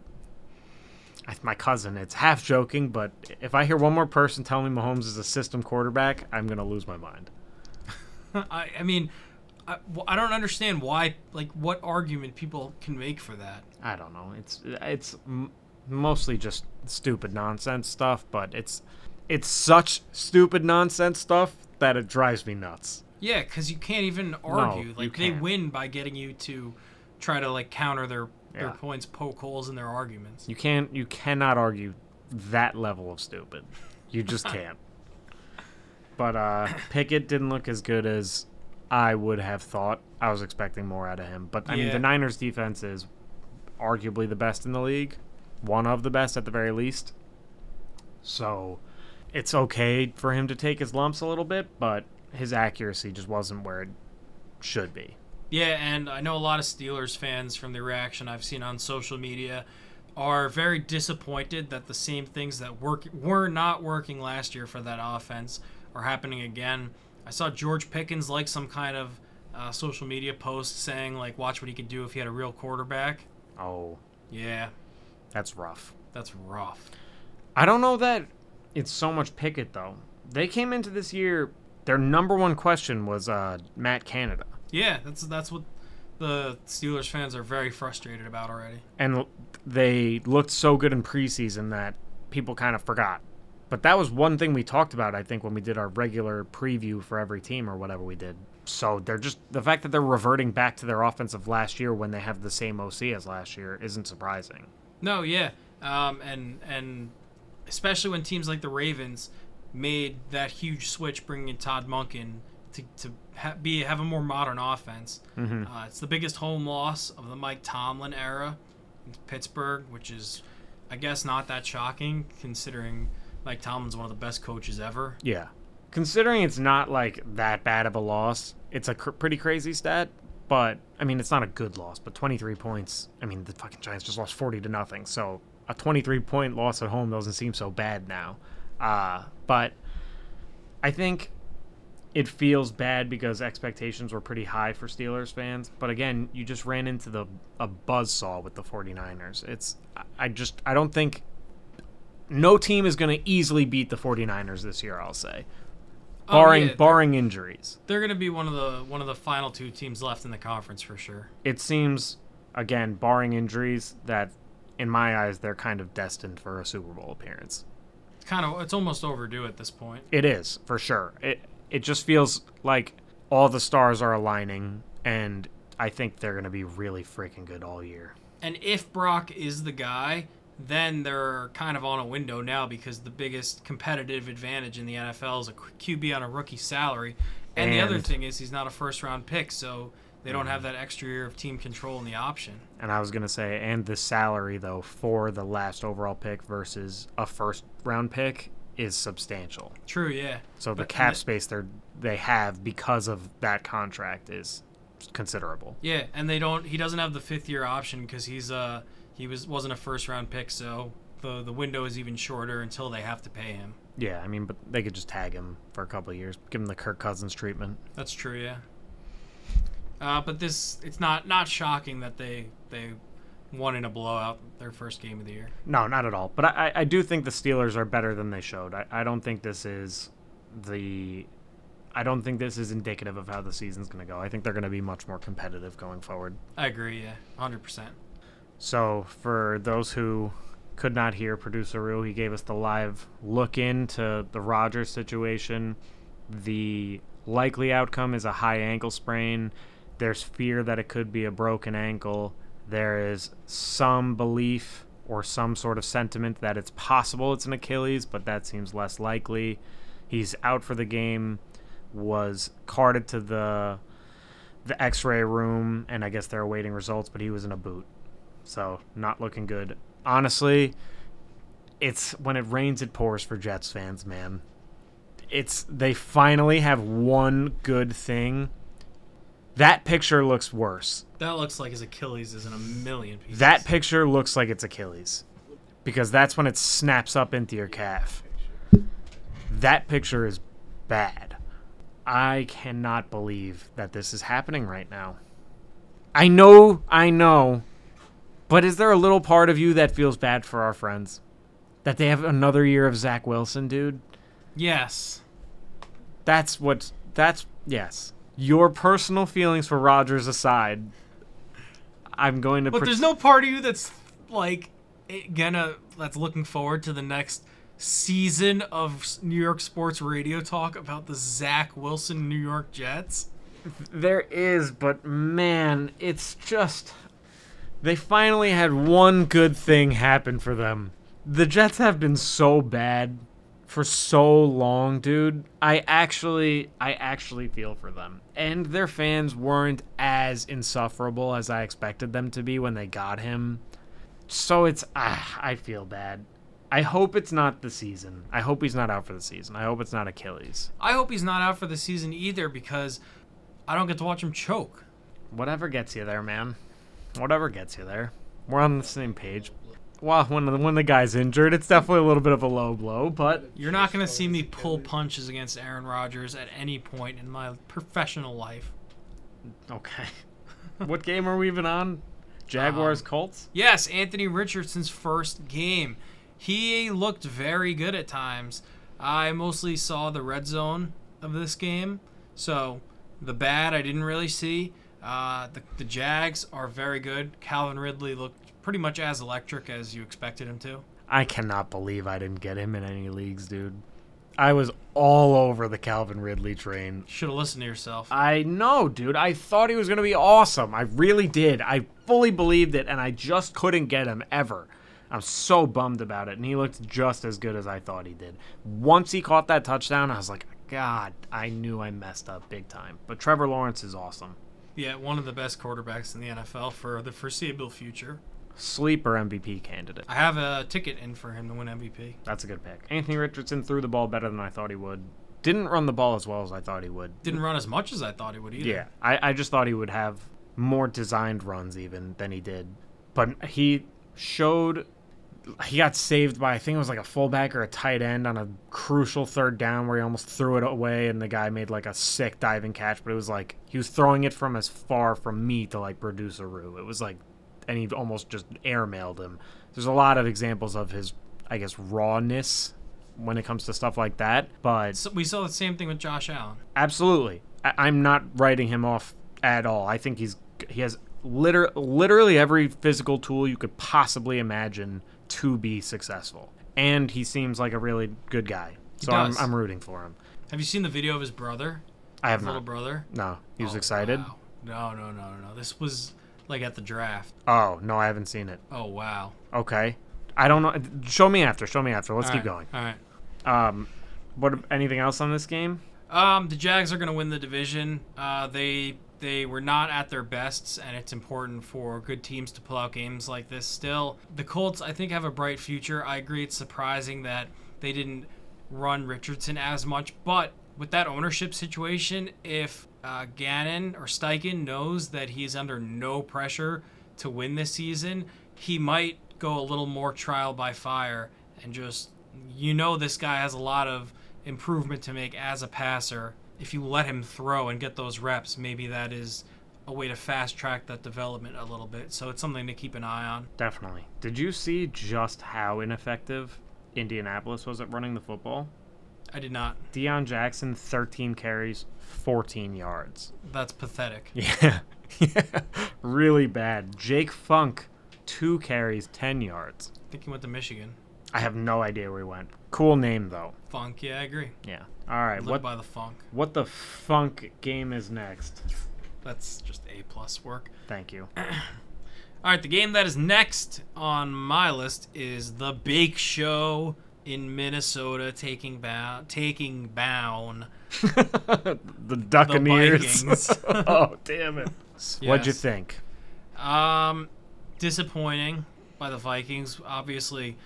my cousin, it's half joking, but if I hear one more person tell me Mahomes is a system quarterback, I'm gonna lose my mind. (laughs) I, I mean, I don't understand why. Like, what argument people can make for that? I don't know. It's it's m- mostly just stupid nonsense stuff, but it's it's such stupid nonsense stuff that it drives me nuts. Yeah, because you can't even argue. you like they win by getting you to try to like counter their their Yeah. points, poke holes in their arguments. You can't you cannot argue that level of stupid. You just (laughs) can't. But uh Pickett didn't look as good as I would have thought. I was expecting more out of him. But I mean the Niners defense is arguably the best in the league. One of the best at the very least. So it's okay for him to take his lumps a little bit, but his accuracy just wasn't where it should be. Yeah, and I know a lot of Steelers fans from the reaction I've seen on social media are very disappointed that the same things that work were not working last year for that offense are happening again. I saw George Pickens like some kind of uh, social media post saying like, "Watch what he could do if he had a real quarterback." Oh, Yeah, that's rough. that's rough. I don't know that it's so much Pickett though. They came into this year. Their number one question was uh, Matt Canada, Yeah, that's that's what the Steelers fans are very frustrated about already. and they looked so good in preseason that people kind of forgot. But that was one thing we talked about, I think, when we did our regular preview for every team or whatever we did. So they're just the fact that they're reverting back to their offensive last year when they have the same OC as last year isn't surprising. No, yeah, um, and and especially when teams like the Ravens made that huge switch, bringing in Todd Monken to to ha- be have a more modern offense. Mm-hmm. Uh, it's the biggest home loss of the Mike Tomlin era in Pittsburgh, which is, I guess, not that shocking considering Mike Tomlin's one of the best coaches ever. Yeah. Considering it's not like that bad of a loss, it's a cr- pretty crazy stat. But I mean, it's not a good loss. But 23 points. I mean, the fucking Giants just lost 40 to nothing. So a 23 point loss at home doesn't seem so bad now. Uh, but I think it feels bad because expectations were pretty high for Steelers fans. But again, you just ran into the a buzzsaw with the 49ers. It's I- just I don't think no team is going to easily beat the 49ers this year, I'll say. Oh, Barring yeah, barring injuries. They're going to be one of the one of the final two teams left in the conference for sure. It seems again, barring injuries, that in my eyes they're kind of destined for a Super Bowl appearance. It's kind of it's almost overdue at this point. It is, for sure. It it just feels like all the stars are aligning and I think they're going to be really freaking good all year. And if Brock is the guy, then they're kind of on a window now because the biggest competitive advantage in the NFL is a QB on a rookie salary. And, the other thing is he's not a first round pick, so They don't have that extra year of team control and the option. And I was gonna say, and the salary though for the last overall pick versus a first round pick is substantial. True, yeah. So the cap space they they have because of that contract is considerable. Yeah, and they don't. He doesn't have the fifth year option because he's uh he was wasn't a first round pick, so the the window is even shorter until they have to pay him. Yeah, I mean, but they could just tag him for a couple of years, give him the Kirk Cousins treatment. That's true, yeah. Uh, but this it's not not shocking that they they won in a blowout their first game of the year. No, not at all. But I, I- do think the Steelers are better than they showed. I, I don't think this is the. I don't think this is indicative of how the season's going to go. I think they're going to be much more competitive going forward. I agree, yeah, hundred percent. So, for those who could not hear producer Rue, he gave us the live look into the Rodgers situation. The likely outcome is a high ankle sprain. There's fear that it could be a broken ankle. There is some belief or some sort of sentiment that it's possible it's an Achilles, but that seems less likely. He's out for the game, was carted to the the x-ray room and I guess they're awaiting results, but he was in a boot. So, not looking good. Honestly, it's when it rains it pours for Jets fans, man. It's they finally have one good thing. That picture looks worse. That looks like his Achilles is in a million pieces. That picture looks like it's Achilles. Because that's when it snaps up into your calf. That picture is bad. I cannot believe that this is happening right now. I know, I know. But is there a little part of you that feels bad for our friends? That they have another year of Zach Wilson, dude? yes, That's what. That's. Yes. Your personal feelings for Rodgers aside, I'm going to. but there's no part of you that's like eh, gonna that's looking forward to the next season of New York sports radio talk about the Zach Wilson New York Jets. There is, but man, it's just. They finally had one good thing happen for them. The Jets have been so bad for so long, dude. I actually, I actually feel for them. And their fans weren't as insufferable as I expected them to be when they got him. So it's, ah, I feel bad. I hope it's not the season. I hope he's not out for the season. I hope it's not Achilles. I hope he's not out for the season either because I don't get to watch him choke. Whatever gets you there, man. Whatever gets you there. We're on the same page. Well, when the, when the guy's injured, it's definitely a little bit of a low blow, but You're not going to see me pull punches against Aaron Rodgers at any point in my professional life. okay. (laughs) what game are we even on? Jaguars Um, Colts? Yes, Anthony Richardson's first game. He looked very good at times. I mostly saw the red zone of this game, so the bad I didn't really see. Uh, the, the Jags are very good. Calvin Ridley looked pretty much as electric as you expected him to. I cannot believe I didn't get him in any leagues, dude. I was all over the Calvin Ridley train. Should have listened to yourself. I know, dude. I thought he was going to be awesome. I really did. I fully believed it, and I just couldn't get him ever. I'm so bummed about it, and he looked just as good as I thought he did. Once he caught that touchdown, I was like, God, I knew I messed up big time. But Trevor Lawrence is awesome. yeah, one of the best quarterbacks in the NFL for the foreseeable future. Sleeper MVP candidate. I have a ticket in for him to win MVP. That's a good pick. Anthony Richardson threw the ball better than I thought he would. Didn't run the ball as well as I thought he would. Didn't run as much as I thought he would either. Yeah, I, I just thought he would have more designed runs even than he did. But he showed he got saved by I think it was like a fullback or a tight end on a crucial third down where he almost threw it away and the guy made like a sick diving catch, but it was like he was throwing it from as far from me to like producer Rue. It was like and he almost just airmailed him. There's a lot of examples of his I guess rawness when it comes to stuff like that, but So we saw the same thing with Josh Allen. Absolutely. I- I'm not writing him off at all. I think he's he has liter- literally every physical tool you could possibly imagine to be successful. And he seems like a really good guy. So I'm. I'm rooting for him. Have you seen the video of his brother? I have His little brother? No, he was Oh, excited. wow. No, no, no, no, no. This was like at the draft. Oh, no, I haven't seen it. Oh wow. Okay. I don't know. Show me after. Show me after. Let's All keep right, going. All right. Um, what anything else on this game? Um, the Jags are going to win the division. Uh, they they were not at their best, and it's important for good teams to pull out games like this. Still, the Colts, I think, have a bright future. I agree, it's surprising that they didn't run Richardson as much, but with that ownership situation, if uh, Gannon or Steichen knows that he's under no pressure to win this season, he might go a little more trial by fire and just, you know, this guy has a lot of improvement to make as a passer. If you let him throw and get those reps, maybe that is a way to fast track that development a little bit. So it's something to keep an eye on. Definitely. Did you see just how ineffective Indianapolis was at running the football? I did not. Deon Jackson, 13 carries, 14 yards. That's pathetic. (laughs) Yeah. (laughs) Really bad. Jake Funk, two carries, 10 yards. I think he went to Michigan. I have no idea where he went. Cool name, though. Funk, yeah, I agree. Yeah. All right. Live What, by the funk. what the funk game is next? That's just A plus work. Thank you. (clears throat) All right, the game that is next on my list is the Bake Show in Minnesota, taking bound, taking bound (laughs) the the (laughs) oh, damn it. What'd you think? Um, disappointing by the Vikings. Obviously,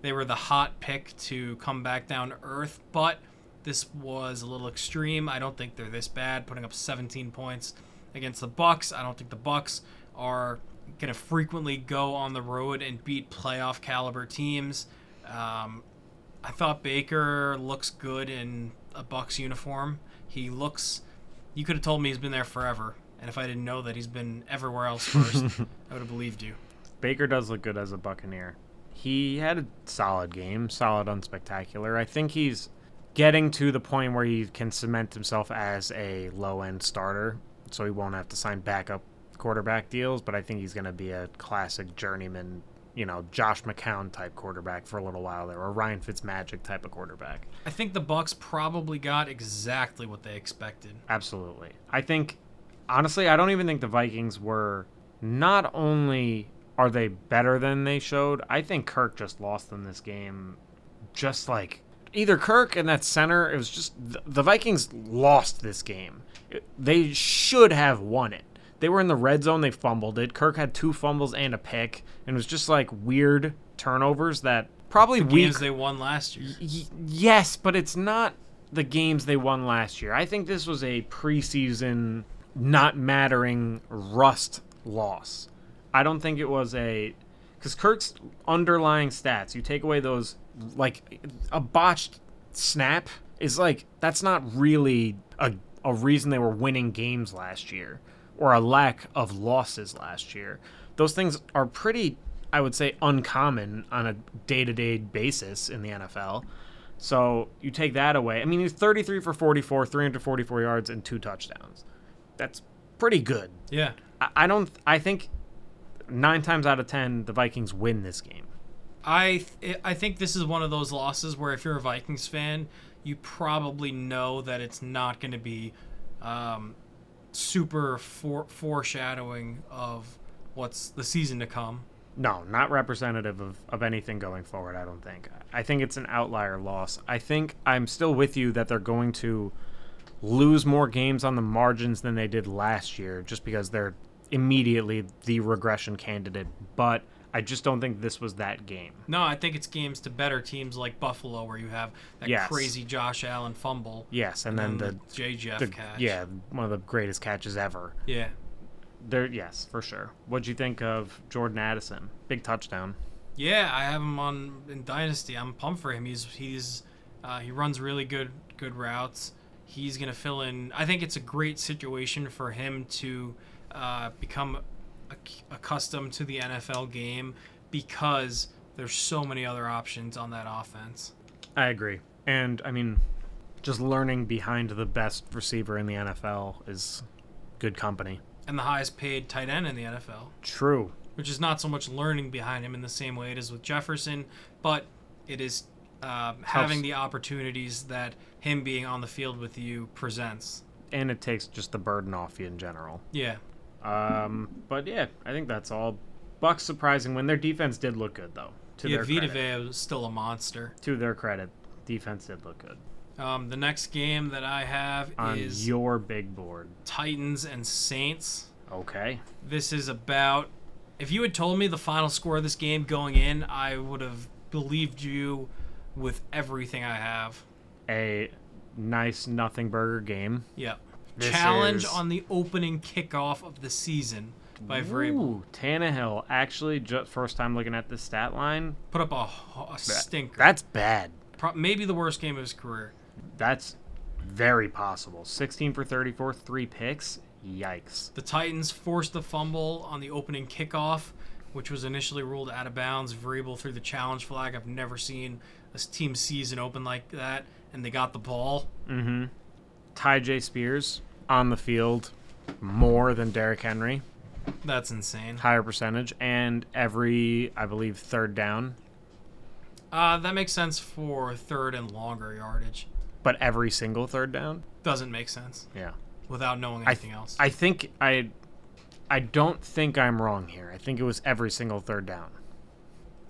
they were the hot pick to come back down to earth, but this was a little extreme. I don't think they're this bad, putting up 17 points against the Bucks. I don't think the Bucks are going to frequently go on the road and beat playoff caliber teams. Um, I thought Baker looks good in a Bucks uniform. He looks. You could have told me he's been there forever, and if I didn't know that he's been everywhere else first, (laughs) I would have believed you. Baker does look good as a Buccaneer. He had a solid game, solid, unspectacular. I think he's getting to the point where he can cement himself as a low end starter, so he won't have to sign backup quarterback deals. But I think he's going to be a classic journeyman, you know, Josh McCown type quarterback for a little while there, or Ryan Fitzmagic type of quarterback. I think the Bucks probably got exactly what they expected. Absolutely. I think, honestly, I don't even think the Vikings were. Not only are they better than they showed, I think Kirk just lost them this game. Just like either Kirk and that center, it was just the, the Vikings lost this game. They should have won it. They were in the red zone, they fumbled it. Kirk had two fumbles and a pick, and it was just like weird turnovers that probably weak Games they won last year. Y- yes, but it's not the games they won last year. I think this was a preseason not mattering rust loss. I don't think it was a because Kirk's underlying stats. You take away those like a botched snap is like that's not really a a reason they were winning games last year or a lack of losses last year. Those things are pretty I would say uncommon on a day-to-day basis in the NFL. So you take that away. I mean, he's 33 for 44, 344 yards, and two touchdowns. That's pretty good. Yeah. I, I don't. I think nine times out of ten, the Vikings win this game. I th- I think this is one of those losses where if you're a Vikings fan, you probably know that it's not going to be um, super for- foreshadowing of what's the season to come. No, not representative of, of anything going forward, I don't think. I think it's an outlier loss. I think I'm still with you that they're going to lose more games on the margins than they did last year just because they're immediately the regression candidate. But I just don't think this was that game. No, I think it's games to better teams like Buffalo where you have that Yes. crazy Josh Allen fumble. Yes, and, then, the, J. Jeff the catch. yeah, one of the greatest catches ever. Yeah. There, yes, for sure. What'd you think of Jordan Addison? Big touchdown. Yeah, I have him on in Dynasty. I'm pumped for him. He's he's uh, he runs really good good routes. He's gonna fill in. I think it's a great situation for him to uh, become ac- accustomed to the NFL game because there's so many other options on that offense. I agree. And I mean, just learning behind the best receiver in the NFL is good company. And the highest paid tight end in the NFL, True. which is not so much learning behind him in the same way it is with Jefferson, but it is uh, having the opportunities that him being on the field with you presents. And it takes just the burden off you in general. Yeah. Um, but yeah, I think that's all. Bucks surprising when their defense did look good though. To yeah, their Vita credit. Vea was still a monster. To their credit, defense did look good. Um, the next game that I have On is your big board. Titans and Saints. Okay. This is about. If you had told me the final score of this game going in, I would have believed you with everything I have. A nice nothing burger game. Yep. This Challenge is- on the opening kickoff of the season by Vrabel. Ooh, Tannehill actually just first time looking at the stat line. Put up a, a stinker. That's bad. Pro- maybe the worst game of his career. That's very possible. 16 for 34, three picks. Yikes. The Titans forced the fumble on the opening kickoff, which was initially ruled out of bounds. Vrabel threw the challenge flag. I've never seen a team season open like that, and they got the ball. Mm-hmm. Tyjae Spears on the field more than Derrick Henry, That's insane. higher percentage, and every I believe third down, Uh, that makes sense for third and longer yardage. but every single third down. Doesn't make sense Yeah. without knowing anything else. I think I I don't think I'm wrong here. I think it was every single third down.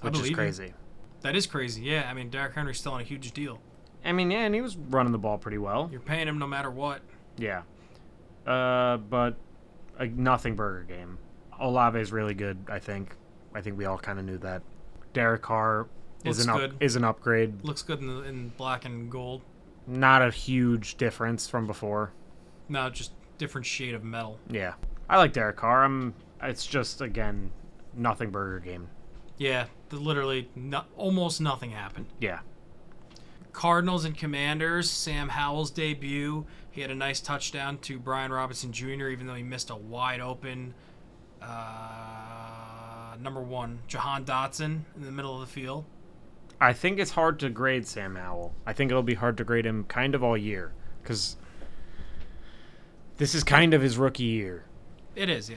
I Which believe is you. crazy. that is crazy. Yeah, I mean Derrick Henry's still on a huge deal. I mean, yeah, and he was running the ball pretty well. You're paying him no matter what. Yeah. Uh, but a nothing burger game. Olave is really good. I think. I think we all kind of knew that. Derek Carr is an up, is an upgrade. Looks good in, the, in black and gold. Not a huge difference from before. No, just different shade of metal. Yeah, I like Derek Carr. I'm. It's just again, nothing burger game. Yeah, literally no, almost nothing happened. Yeah. Cardinals and Commanders, Sam Howell's debut. He had a nice touchdown to Brian Robinson Jr., even though he missed a wide open uh, number one, Jahan Dotson, in the middle of the field. I think it's hard to grade Sam Howell. I think it'll be hard to grade him kind of all year because this is kind of his rookie year. It is, yeah.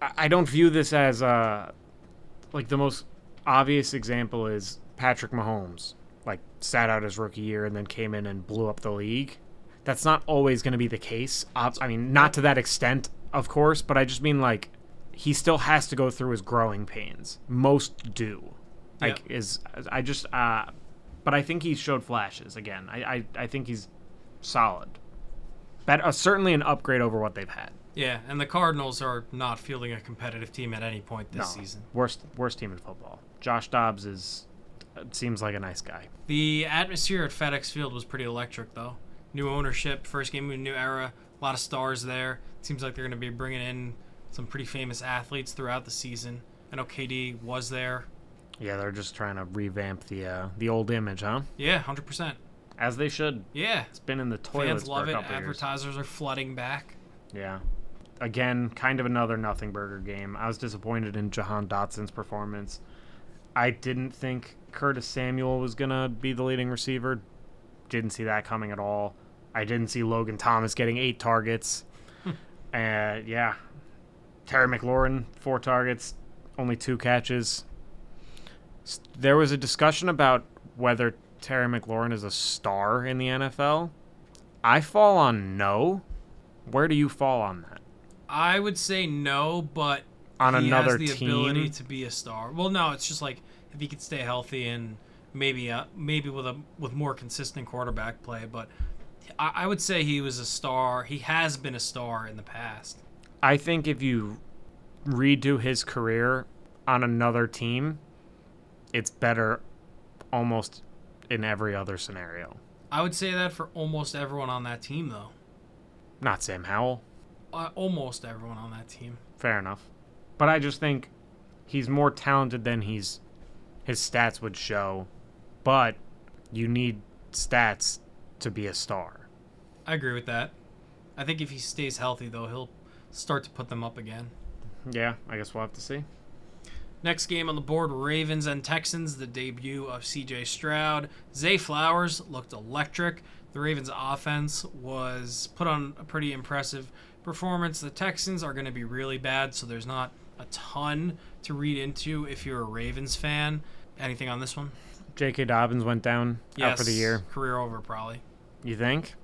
I I don't view this as uh like the most obvious example is Patrick Mahomes, like sat out his rookie year and then came in and blew up the league. That's not always going to be the case. I mean, not to that extent, of course, but I just mean like he still has to go through his growing pains. Most do. Like is I just uh but I think he showed flashes again. I I, I think he's solid. But uh, certainly an upgrade over what they've had. Yeah, and the Cardinals are not fielding a competitive team at any point this No. season. Worst worst team in football. Josh Dobbs is seems like a nice guy. The atmosphere at FedEx Field was pretty electric, though. New ownership, first game of a new era, a lot of stars there. Seems like they're going to be bringing in some pretty famous athletes throughout the season. I know KD was there. Yeah, they're just trying to revamp the uh, the old image, huh? Yeah, 100%. As they should. Yeah. It's been in the toilets Fans for love it. years. Advertisers are flooding back. Yeah. Again, kind of another nothing burger game. I was disappointed in Jahan Dotson's performance. I didn't think Curtis Samuel was gonna be the leading receiver. Didn't see that coming at all. I didn't see Logan Thomas getting eight targets. (laughs) uh, yeah. Terry McLaurin, four targets, only two catches. There was a discussion about whether Terry McLaurin is a star in the NFL. I fall on no. Where do you fall on that? I would say no, but On he another has the team? ability to be a star. Well, no, it's just like if he could stay healthy and maybe uh, maybe with a with more consistent quarterback play. But I, I would say he was a star. He has been a star in the past. I think if you redo his career on another team, it's better almost in every other scenario. I would say that for almost everyone on that team, though. Not Sam Howell. Uh, almost everyone on that team. Fair enough. But I just think he's more talented than he's his stats would show. But you need stats to be a star. I agree with that. I think if he stays healthy, though, he'll start to put them up again. Yeah, I guess we'll have to see. Next game on the board Ravens and Texans, the debut of CJ Stroud. Zay Flowers looked electric. The Ravens' offense was put on a pretty impressive performance. The Texans are going to be really bad, so there's not a ton to read into if you're a Ravens fan. Anything on this one? J.K. Dobbins went down out for the year. Career over, probably. You think?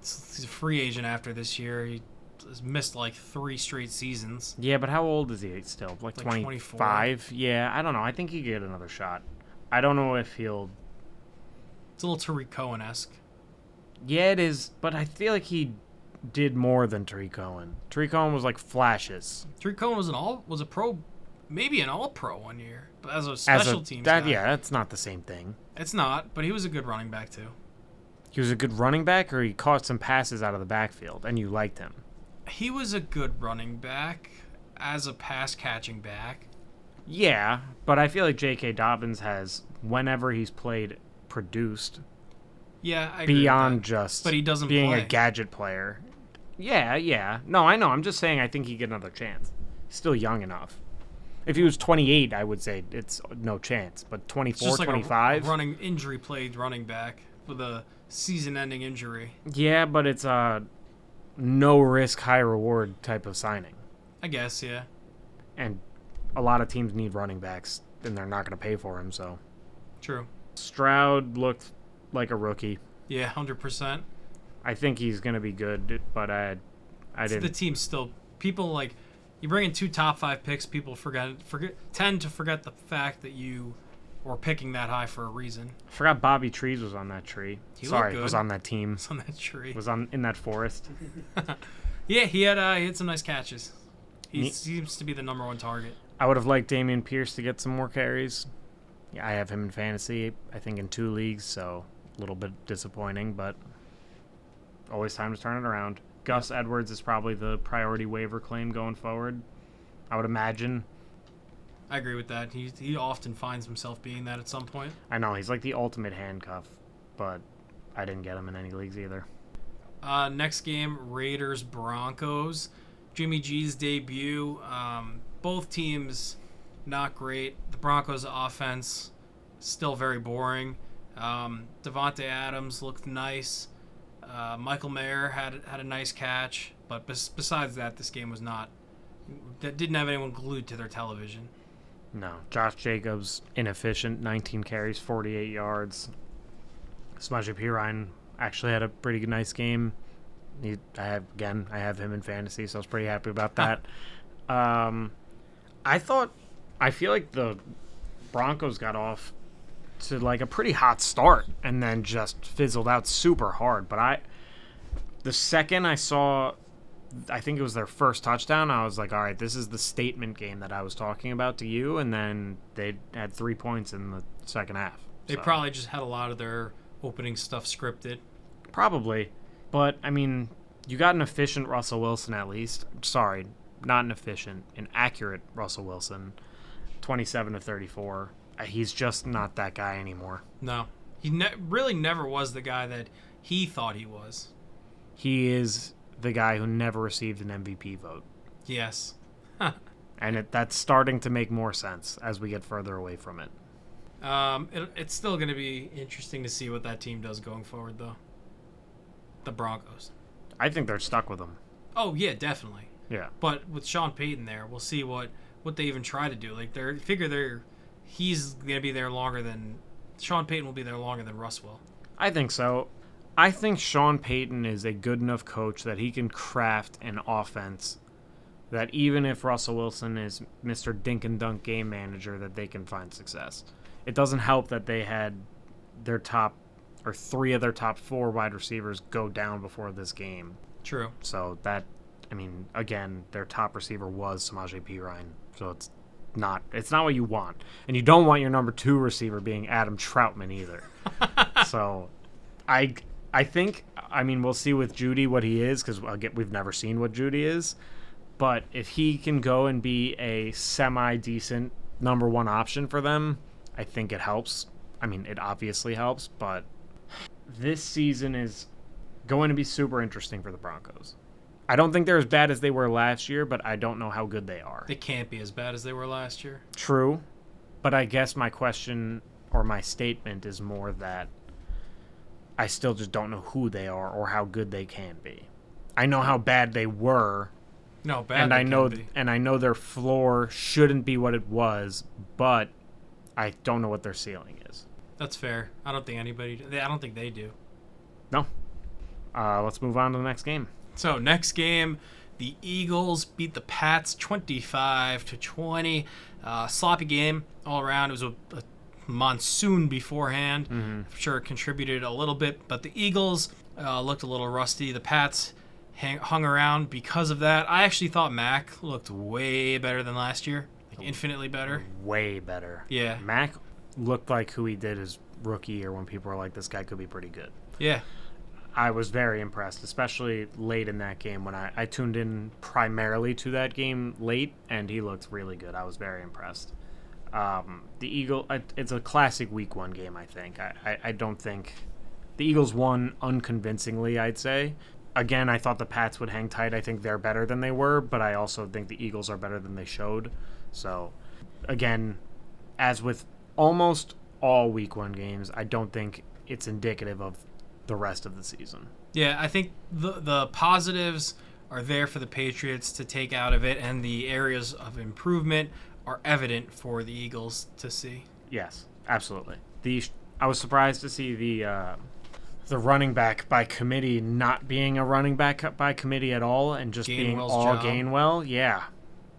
He's a free agent after this year. He has missed like three straight seasons. Yeah, but how old is he still? Like, Like 25? Yeah, I don't know. I think he could get another shot. I don't know if he'll. It's a little Tarik Cohen esque. Yeah, it is, but I feel like he did more than Tarik Cohen. Tarik Cohen was like flashes. Tarik Cohen was an all was a pro, maybe an all pro one year, but as a special team. that, yeah, that's not the same thing. It's not, but he was a good running back too. He was a good running back, or he caught some passes out of the backfield, and you liked him. He was a good running back as a pass catching back. Yeah, but I feel like J.K. Dobbins has, whenever he's played, produced Yeah, I beyond just But he doesn't being play. a gadget player. Yeah, yeah. No, I know. I'm just saying I think he get another chance. He's still young enough. If he was 28, I would say it's no chance. But It's 24, just like a 25? running injury played running back with a season-ending injury. Yeah, but it's a no risk, high reward type of signing. I guess, yeah. And a lot of teams need running backs, and they're not going to pay for him. So True. Stroud looked like a rookie. Yeah, hundred percent. I think he's going to be good, but I, I The didn't. The team still people like you bring in two top five picks. People forget forget tend to forget the fact that you were picking that high for a reason. I forgot Bobby Trees was on that tree. He looked Sorry, was on that team. (laughs) Was on that tree. Was on in that forest. (laughs) Yeah, he had uh, he had some nice catches. He Ne- seems to be the number one target. I would have liked Dameon Pierce to get some more carries. Yeah, I have him in fantasy. I think in two leagues, so a little bit disappointing, but always time to turn it around. Gus Edwards is probably the priority waiver claim going forward. I would imagine. I agree with that. He he often finds himself being that at some point. I know he's like the ultimate handcuff, but I didn't get him in any leagues either. Uh, next game, Raiders Broncos. Jimmy G's debut. Um, both teams not great. The Broncos offense still very boring. Um, Davante Adams looked nice. Uh, Michael Mayer had had a nice catch, but bes- besides that, this game was not. That didn't have anyone glued to their television. No, Josh Jacobs inefficient, 19 carries, 48 yards. Samaje Perine actually had a pretty good, nice game. He, I have again, I have him in fantasy, so I was pretty happy about that. um, I thought, I feel like the Broncos got off to like a pretty hot start and then just fizzled out super hard. But I, the second I saw, I think it was their first touchdown, I was like, all right, this is the statement game that I was talking about to you. And then they had three points in the second half. They so. probably just had a lot of their opening stuff scripted. Probably. But I mean, you got an efficient Russell Wilson at least. Sorry, not an efficient, an accurate Russell Wilson. 27 to 34. He's just not that guy anymore. No, he ne- really never was the guy that he thought he was. He is the guy who never received an MVP vote. Yes. (laughs) And it, that's starting to make more sense as we get further away from it. Um, it, it's still going to be interesting to see what that team does going forward, though. The Broncos. I think they're stuck with him. Oh yeah, definitely. Yeah. But with Sean Payton there, we'll see what what they even try to do. Like they're figure they're he's going to be there longer than Sean Payton will be there longer than Russ will. I think so. I think Sean Payton is a good enough coach that he can craft an offense that even if Russell Wilson is Mr. Dink and Dunk game manager, that they can find success. It doesn't help that they had their top or three of their top four wide receivers go down before this game. True. So that, I mean, again, their top receiver was Samaje Perine. So it's not it's not what you want, and you don't want your number two receiver being Adam Trautman either. (laughs) so, I I think I mean we'll see with Jeudy what he is because we've never seen what Jeudy is, but if he can go and be a semi decent number one option for them, I think it helps. I mean, it obviously helps, but this season is going to be super interesting for the Broncos. I don't think they're as bad as they were last year, but I don't know how good they are. They can't be as bad as they were last year. True, but I guess my question or my statement is more that I still just don't know who they are or how good they can be. I know how bad they were, No, bad. and I know be. and I know their floor shouldn't be what it was, but I don't know what their ceiling is. that's fair. I don't think anybody. I don't think they do. No. Uh, let's move on to the next game. So next game, the Eagles beat the Pats 25 to 20. Uh, sloppy game all around. It was a, a monsoon beforehand. I'm sure it contributed a little bit, but the Eagles uh, looked a little rusty. The Pats hang, hung around because of that. I actually thought Mac looked way better than last year, like infinitely better. Way better. Yeah. Mac looked like who he did his rookie year when people were like, this guy could be pretty good. Yeah, I was very impressed, especially late in that game when I, I tuned in primarily to that game late, and he looked really good. I was very impressed. Um, the Eagle, it's a classic Week One game. I think. I, I, I don't think the Eagles won unconvincingly. I'd say. Again, I thought the Pats would hang tight. I think they're better than they were, but I also think the Eagles are better than they showed. So, again, as with almost all Week One games, I don't think it's indicative of the rest of the season. yeah. I think the the positives are there for the Patriots to take out of it, and the areas of improvement are evident for the Eagles to see. Yes, absolutely. The I was surprised to see the uh, the running back by committee not being a running back by committee at all, and just being Gainwell's all job. Gainwell. Yeah,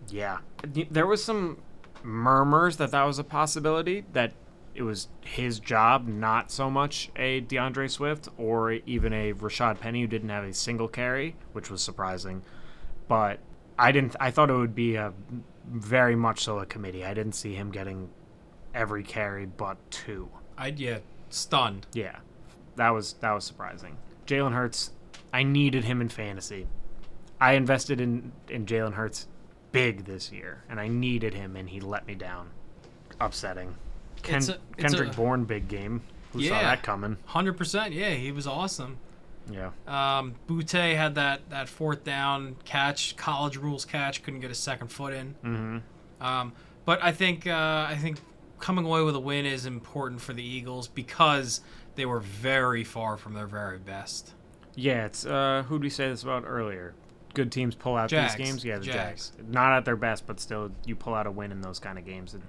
yeah. There was some murmurs that that was a possibility that it was his job, not so much a D'Andre Swift or even a Rashad Penny who didn't have a single carry, which was surprising. But I didn't. I thought it would be a very much so a committee. I didn't see him getting every carry but two. I yeah, stunned. Yeah, that was that was surprising. Jalen Hurts, I needed him in fantasy. I invested in in Jalen Hurts big this year, and I needed him, and he let me down. Upsetting. Ken, It's a- it's Kendrick a- Bourne big game. Who saw that coming? Hundred percent. Yeah, he was awesome. Yeah. Um, Butte had that that fourth down catch, college rules catch, couldn't get a second foot in. Mm-hmm. Um, but I think uh, I think coming away with a win is important for the Eagles because they were very far from their very best. Yeah, it's uh who did we say this about earlier? Good teams pull out Jags. these games. Yeah, the Jags. Jags. Not at their best, but still you pull out a win in those kind of games. And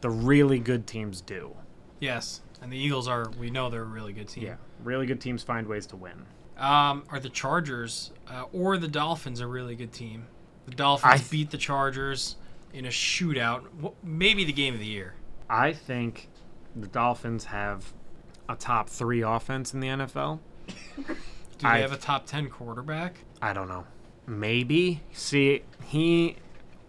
the really good teams do. Yes, and the Eagles are we know they're a really good team. Yeah. Really good teams find ways to win. Um, are the Chargers uh, or the Dolphins a really good team? The Dolphins I beat the Chargers in a shootout, maybe the game of the year. I think the Dolphins have a top three offense in the NFL. (laughs) Do they I- have a top ten quarterback? I don't know. Maybe. See, he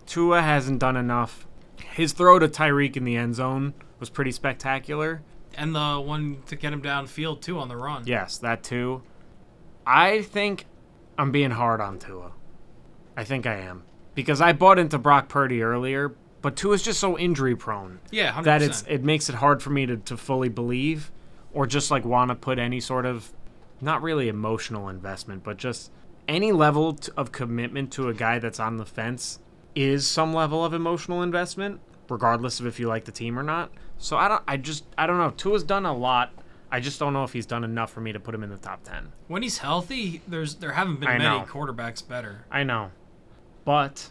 Tua hasn't done enough. His throw to Tyreek in the end zone was pretty spectacular. And the one to get him downfield too on the run. Yes, that too. I think I'm being hard on Tua. I think I am. Because I bought into Brock Purdy earlier, but Tua's just so injury prone yeah, hundred that it's it makes it hard for me to, to fully believe or just like want to put any sort of not really emotional investment, but just any level t- of commitment to a guy that's on the fence is some level of emotional investment, regardless of if you like the team or not. So I don't. I just. I don't know. Tua's done a lot. I just don't know if he's done enough for me to put him in the top ten. When he's healthy, there's there haven't been I many know. quarterbacks better. I know, but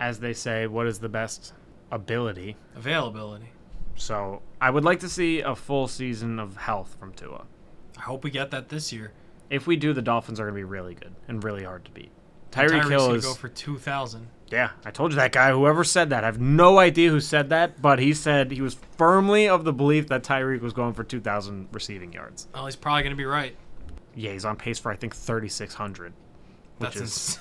as they say, what is the best ability? Availability. So I would like to see a full season of health from Tua. I hope we get that this year. If we do, the Dolphins are going to be really good and really hard to beat. Tyreek Hill is. go for two thousand. Yeah, I told you that guy. Whoever said that, I have no idea who said that, but he said he was firmly of the belief that Tyreek was going for 2,000 receiving yards. Oh, he's probably gonna be right. Yeah, he's on pace for I think 3,600, which That's is ins-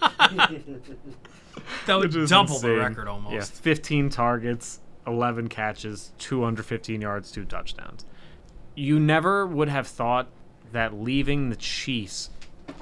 (laughs) (laughs) that would double the record almost. Yeah, 15 targets, 11 catches, 215 yards, two touchdowns. You never would have thought that leaving the Chiefs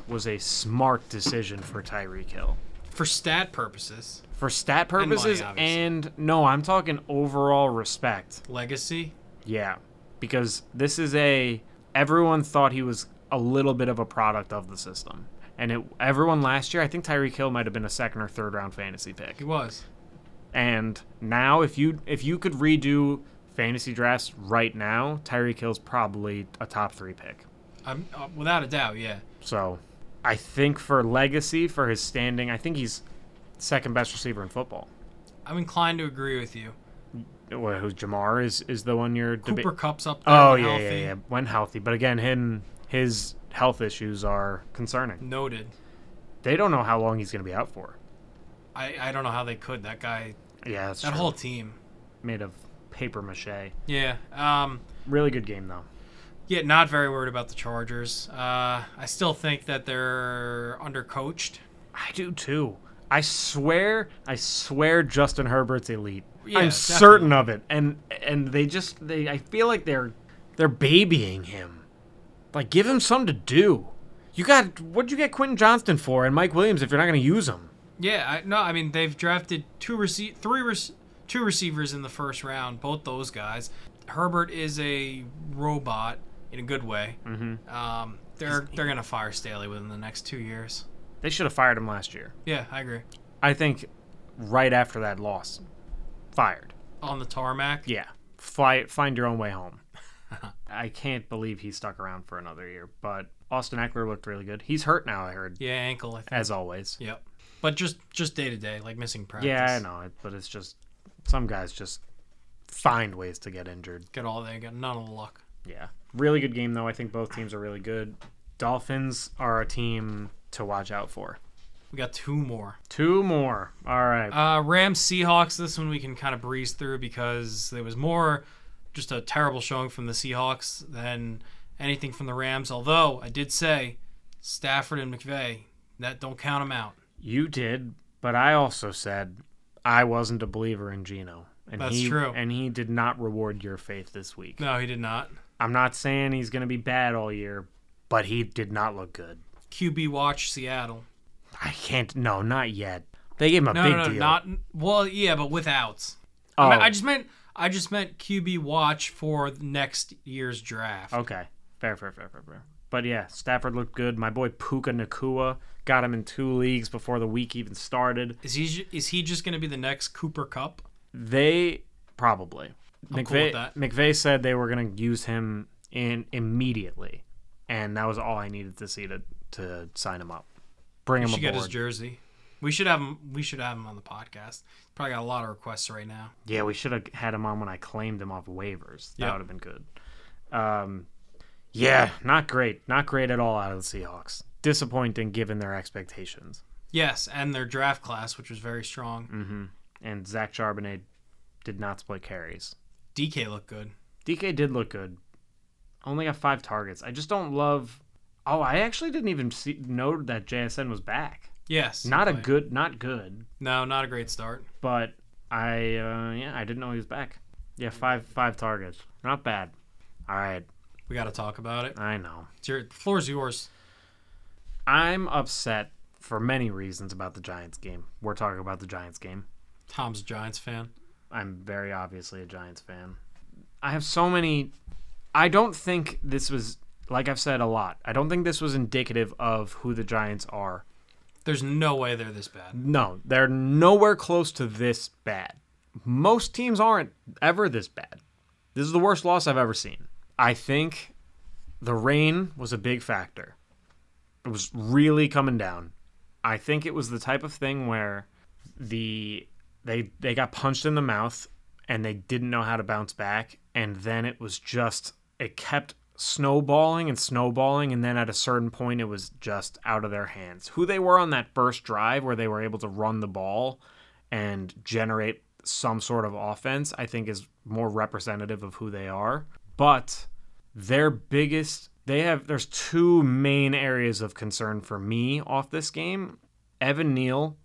was a smart decision for Tyreek Hill. For stat purposes, For stat money, purposes obviously. and no, I'm talking overall respect. legacy. Yeah, because this is a everyone thought he was a little bit of a product of the system. And it, everyone last year, I think Tyreek Hill might have been a second or third round fantasy pick. He was. And now, if you if you could redo fantasy drafts right now, Tyreek Hill's probably a top three pick. I'm uh, without a doubt. Yeah. So, I think for legacy, for his standing, I think he's second best receiver in football. I'm inclined to agree with you. Well, who's Ja'Marr is is the one you're Cooper. Kupp's up there. Oh yeah, healthy. yeah, yeah, when healthy. But again, him his health issues are concerning. Noted. They don't know how long he's going to be out for. I, I don't know how they could. That guy, Yeah, that's that true. whole team. made of paper mache. Yeah. Um, Really good game though. Yeah, not very worried about the Chargers. Uh, I still think that they're undercoached. I do too. I swear, I swear Justin Herbert's elite. Yeah, I'm definitely. certain of it. And and they just they I feel like they're they're babying him. Like give him something to do. You got what'd you get Quentin Johnston for and Mike Williams if you're not going to use them? Yeah, I, no, I mean they've drafted two rece- three rec- two receivers in the first round, both those guys. Herbert is a robot in a good way. Mm-hmm. Um, they're they're gonna fire Staley within the next two years. They should have fired him last year. Yeah, I agree. I think right after that loss, fired. On the tarmac. Yeah, fly, find your own way home. (laughs) I can't believe he stuck around for another year, but Austin Ekeler looked really good. He's hurt now, I heard. Yeah, ankle. I think. As always. Yep. But just just day to day, like missing practice. Yeah, I know but it's just some guys just find ways to get injured. Get all they got none of the luck. Yeah, really good game though. I think both teams are really good. Dolphins are a team to watch out for. We got two more. Two more. All right. Uh, Rams Seahawks. This one we can kind of breeze through because there was more just a terrible showing from the Seahawks than anything from the Rams. Although I did say Stafford and McVay, that don't count them out. You did, but I also said I wasn't a believer in Geno. And That's he, true. And he did not reward your faith this week. No, he did not. I'm not saying he's going to be bad all year, but he did not look good. QB watch Seattle. I can't. No, not yet. They gave him a No, big no, no, deal. not well. Yeah, but without. Oh, I, mean, oh. I just meant I just meant QB watch for next year's draft. okay. Fair, fair, fair, fair, fair. But yeah, Stafford looked good. My boy Puka Nacua got him in two leagues before the week even started. Is he is he just going to be the next Cooper Kupp? They probably. I'm cool McVay, with. McVay said they were going to use him in immediately, and that was all I needed to see to to sign him up. Bring We him should get his jersey. We should have him. We should have him on the podcast. Probably got a lot of requests right now. Yeah, we should have had him on when I claimed him off waivers. That Yep. would have been good. Um, yeah, not great. Not great at all out of the Seahawks. Disappointing given their expectations. Yes, and their draft class, which was very strong. Mm-hmm. And Zach Charbonnet did not split carries. DK looked good. DK did look good. Only got five targets. I just don't love. Oh, I actually didn't even see, know that JSN was back. Yes, Not a good, not good, No, not a great start. but I uh, yeah, I didn't know he was back. Yeah, five five targets. Not bad. All right, We got to talk about it. I know. It's your, the floor's yours. I'm upset for many reasons about the Giants game. We're talking about the Giants game. Tom's a Giants fan. I'm very obviously a Giants fan. I have so many. I don't think this was, like I've said a lot, I don't think this was indicative of who the Giants are. There's no way they're this bad. No, they're nowhere close to this bad. Most teams aren't ever this bad. This is the worst loss I've ever seen. I think the rain was a big factor. It was really coming down. I think it was the type of thing where the they they got punched in the mouth and they didn't know how to bounce back and then it was just it kept snowballing and snowballing and then at a certain point it was just out of their hands. Who they were on that first drive where they were able to run the ball and generate some sort of offense, I think is more representative of who they are. But their biggest they have there's two main areas of concern for me off this game. Evan Neal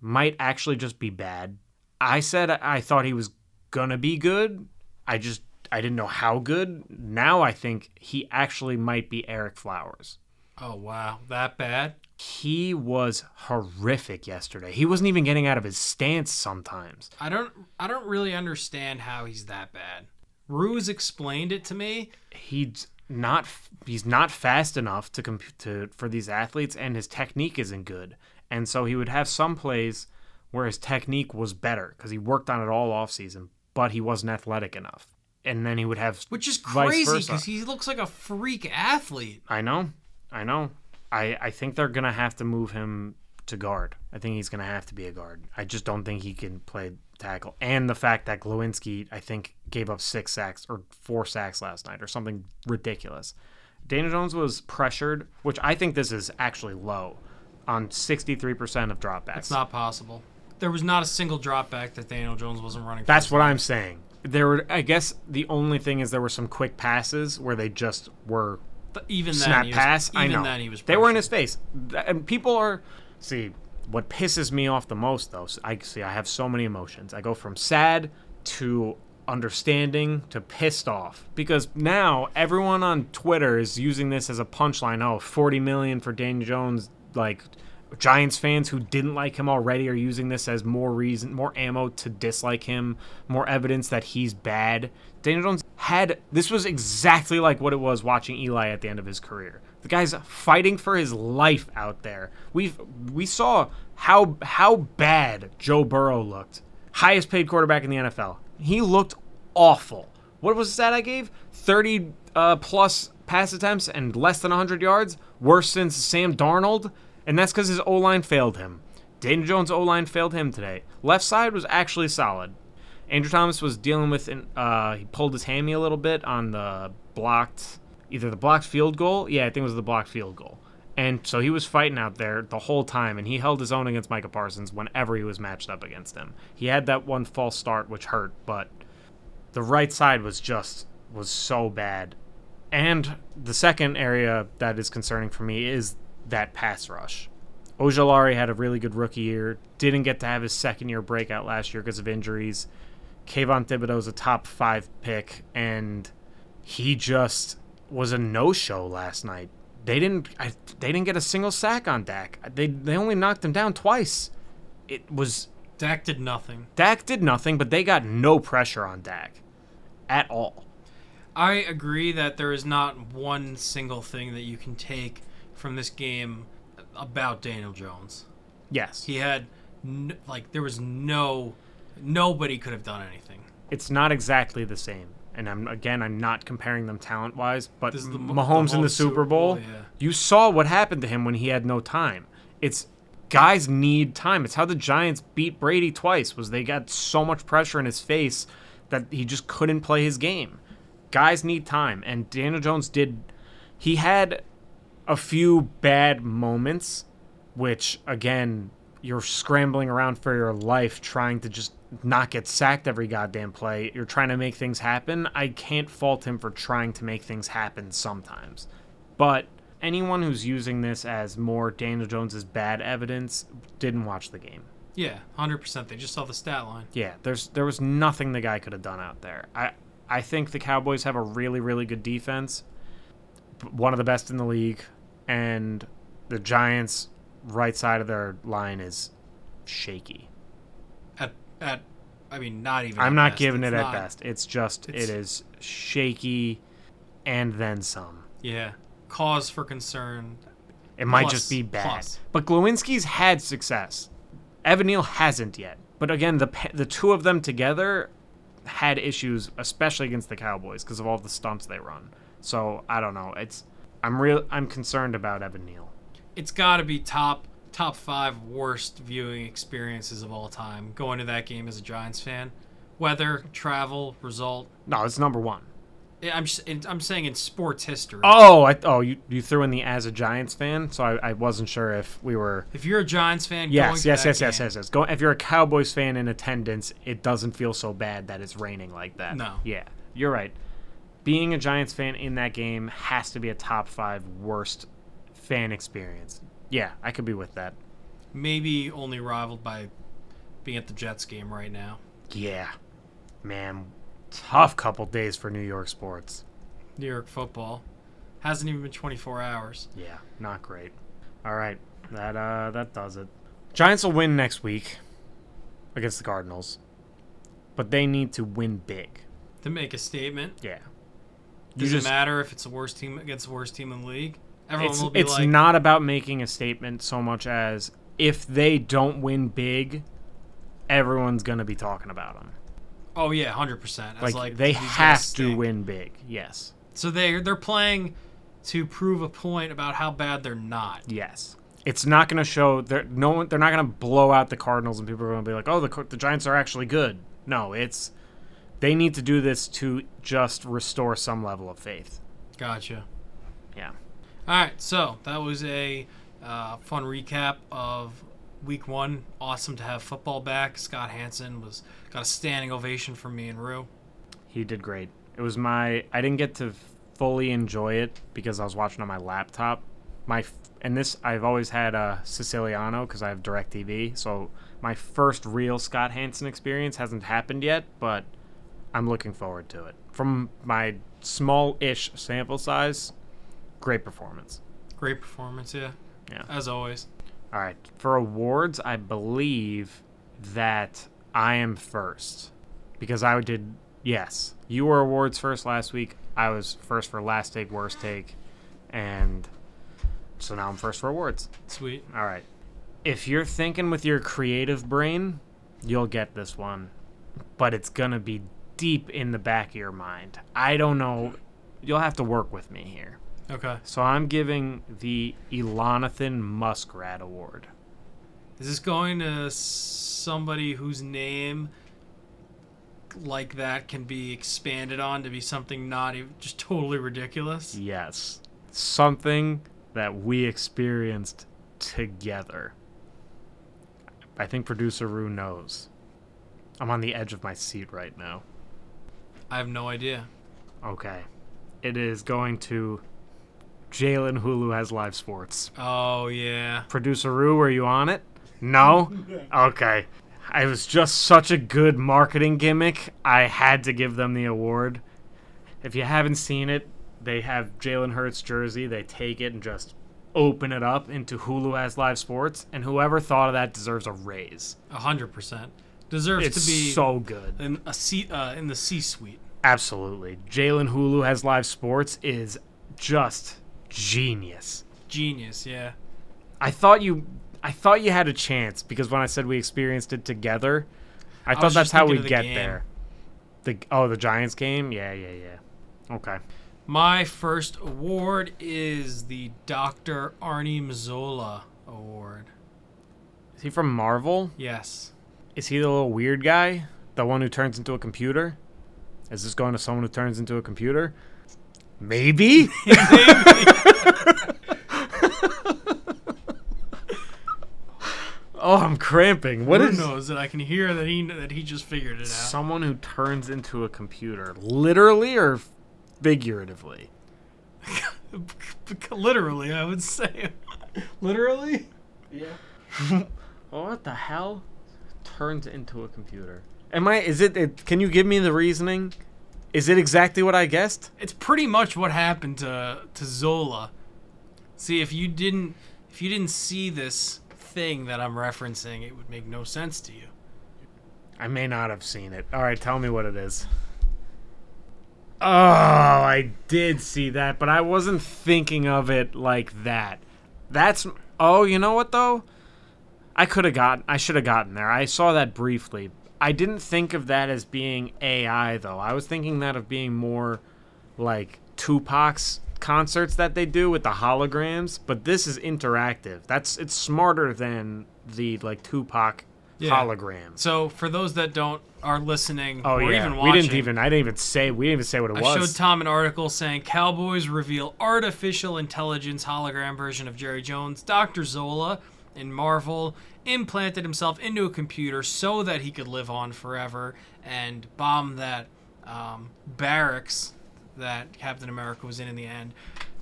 might actually just be bad. I said I thought he was gonna be good. I just I didn't know how good. Now I think he actually might be Ereck Flowers. Oh wow, that bad? He was horrific yesterday. He wasn't even getting out of his stance sometimes. I don't. I don't really understand how he's that bad. Ruse explained it to me. He's not he's not fast enough to comp- to for these athletes and his technique isn't good. And so he would have some plays where his technique was better because he worked on it all off season, but he wasn't athletic enough. And then he would have Which is crazy because he looks like a freak athlete. I know. I know. I, I think they're going to have to move him to guard. I think he's going to have to be a guard. I just don't think he can play tackle. And the fact that Glowinski, I think, gave up six sacks or four sacks last night or something ridiculous. Daniel Jones was pressured, which I think this is actually low, on 63% of dropbacks. It's not possible. There was not a single drop back that Daniel Jones wasn't running. That's what. I'm saying. there were I guess the only thing is there were some quick passes where they just were But even then, snap he was, pass. Even I know then, he was. they were in his face, and people are see what pisses me off the most though. I see I have so many emotions. I go from sad to understanding to pissed off because now everyone on Twitter is using this as a punchline. Oh, 40 million for Daniel Jones, like. Giants fans who didn't like him already are using this as more reason, more ammo to dislike him, more evidence that he's bad. Daniel Jones had this was exactly like what it was watching Eli at the end of his career. The guy's fighting for his life out there. We we saw how how bad Joe Burrow looked. Highest paid quarterback in the NFL. He looked awful. What was the stat I gave? 30 uh, plus pass attempts and less than 100 yards. Worse since Sam Darnold. And that's because his O line failed him. Daniel Jones' O line failed him today. Left side was actually solid. Andrew Thomas was dealing with an uh, he pulled his hammy a little bit on the blocked either the blocked field goal. Yeah, I think it was the blocked field goal. And so he was fighting out there the whole time, and he held his own against Micah Parsons whenever he was matched up against him. He had that one false start which hurt, but the right side was just was so bad. And the second area that is concerning for me is that pass rush. Ojulari had a really good rookie year, didn't get to have his second year breakout last year because of injuries. Kayvon Thibodeaux's a top five pick, and he just was a no-show last night. They didn't. I, they didn't get a single sack on Dak. They they only knocked him down twice. It was Dak did nothing. Dak did nothing, but they got no pressure on Dak at all. I agree that there is not one single thing that you can take from this game about Daniel Jones. Yes, He had n- like there was no nobody could have done anything. it's not exactly the same. And I'm again, I'm not comparing them talent wise, but This is the Mahomes the in the Mahomes Super Bowl, yeah. you saw what happened to him when he had no time. It's guys need time. It's how the Giants beat Brady twice. Was they got so much pressure in his face that he just couldn't play his game. Guys need time, and Daniel Jones did. He had a few bad moments, which again, you're scrambling around for your life trying to just not get sacked every goddamn play. You're trying to make things happen. I can't fault him for trying to make things happen sometimes. But anyone who's using this as more Daniel Jones's bad evidence didn't watch the game. Yeah, hundred percent. They just saw the stat line. Yeah, there's there was nothing the guy could have done out there. I I think the Cowboys have a really really good defense, one of the best in the league, and the Giants' right side of their line is shaky. At at, I mean, not even. I'm not best. giving It's it at best. It's just it's- it is shaky, and then some. Yeah, cause for concern. It might Plus, just be bad. plus. But Glowinski's had success. Evan Neal hasn't yet. But again, the the two of them together had issues, especially against the Cowboys, because of all the stunts they run. So I don't know. It's I'm real. I'm concerned about Evan Neal. It's got to be top top five worst viewing experiences of all time. Going to that game as a Giants fan, weather, travel, result. No, it's number one. I'm just, I'm saying in sports history. Oh, I, oh, you you threw in the as a Giants fan, so I, I wasn't sure if we were. If you're a Giants fan, going Yes, to yes, yes, yes, yes, yes. Go if you're a Cowboys fan in attendance, it doesn't feel so bad that it's raining like that. No. Yeah, you're right. Being a Giants fan in that game has to be a top five worst fan experience. Yeah, I could be with that. Maybe only rivaled by being at the Jets game right now. Yeah, man, tough couple days for New York sports. New York football hasn't even been 24 hours. Yeah, not great. All right, that uh that does it. Giants will win next week against the Cardinals, but they need to win big. To make a statement, Yeah. Does you it matter if it's the worst team against the worst team in the league? Everyone it's, will be it's like, not about making a statement so much as if they don't win big, everyone's gonna be talking about them. "Oh yeah, 100." percent Like, like they have to win big. Yes, So they they're playing to prove a point about how bad they're not. yes. It's not gonna show. They're no. one- They're not gonna blow out the Cardinals, and people are gonna be like, "Oh, the the Giants are actually good." No, it's they need to do this to just restore some level of faith. Gotcha. Yeah. All right, so that was a uh, fun recap of Week One. Awesome to have football back. Scott Hanson was got a standing ovation from me and Rue. He did great. It was my. I didn't get to fully enjoy it because I was watching on my laptop. My and this I've always had a Siciliano because I have Directv. So my first real Scott Hanson experience hasn't happened yet, but I'm looking forward to it. From my small-ish sample size, great performance. Great performance, yeah. Yeah. As always. All right. For awards, I believe that I am first because I did. Yes, you were awards first last week. I was first for last take, worst take, and so now I'm first for awards. Sweet. All right. If you're thinking with your creative brain, you'll get this one, but it's gonna be deep in the back of your mind. I don't know. You'll have to work with me here. Okay. So I'm giving the Elonathan Muskrat Award. Is this going to somebody whose name like that can be expanded on to be something not even just totally ridiculous? Yes. Something that we experienced together. I think producer Rue knows. I'm on the edge of my seat right now. I have no idea. Okay. It is going to Jalen Hulu has live sports. Oh yeah. Producer Rue, were you on it? No? (laughs) Okay. It was just such a good marketing gimmick. I had to give them the award. If you haven't seen it, they have Jalen Hurts jersey. They take it and just open it up into Hulu as live sports, and whoever thought of that deserves a raise. A hundred percent. Deserves It's to be so good. in a seat uh, in the C suite. Absolutely. Jalen Hulu has live sports is just genius. Genius, yeah. I thought you I thought you had a chance because when I said we experienced it together, I, thought that's how we the get game. there. The oh, the Giants game? Yeah, yeah, yeah. Okay. My first award is the Dr. Arnim Zola Award. Is he from Marvel? Yes. Is he the little weird guy? The one who turns into a computer? Is this going to someone who turns into a computer? Maybe? (laughs) oh, I'm cramping. What Who is knows that I can hear that he that he just figured it out. someone who turns into a computer? Literally or figuratively? (laughs) Literally, I would say. (laughs) Literally? Yeah. What the hell? Turns into a computer. Am I? Is it, it? Can you give me the reasoning? Is it exactly what I guessed? It's pretty much what happened to to Zola. See, if you didn't if you didn't see this thing that I'm referencing, it would make no sense to you. I may not have seen it. All right, tell me what it is. Oh, I did see that, but I wasn't thinking of it like that. That's oh, you know what though? I could have gotten. I should have gotten there. I saw that briefly. I didn't think of that as being AI though. I was thinking that of being more like Tupac's concerts that they do with the holograms. But this is interactive. That's it's smarter than the like Tupac Yeah. hologram. So for those that don't are listening Oh or yeah, even we didn't even. I didn't even say. We didn't even say what it I was. showed Tom an article saying Cowboys reveal artificial intelligence hologram version of Jerry Jones. Dr. Zola in Marvel implanted himself into a computer so that he could live on forever and bomb that um, barracks that Captain America was in in the end.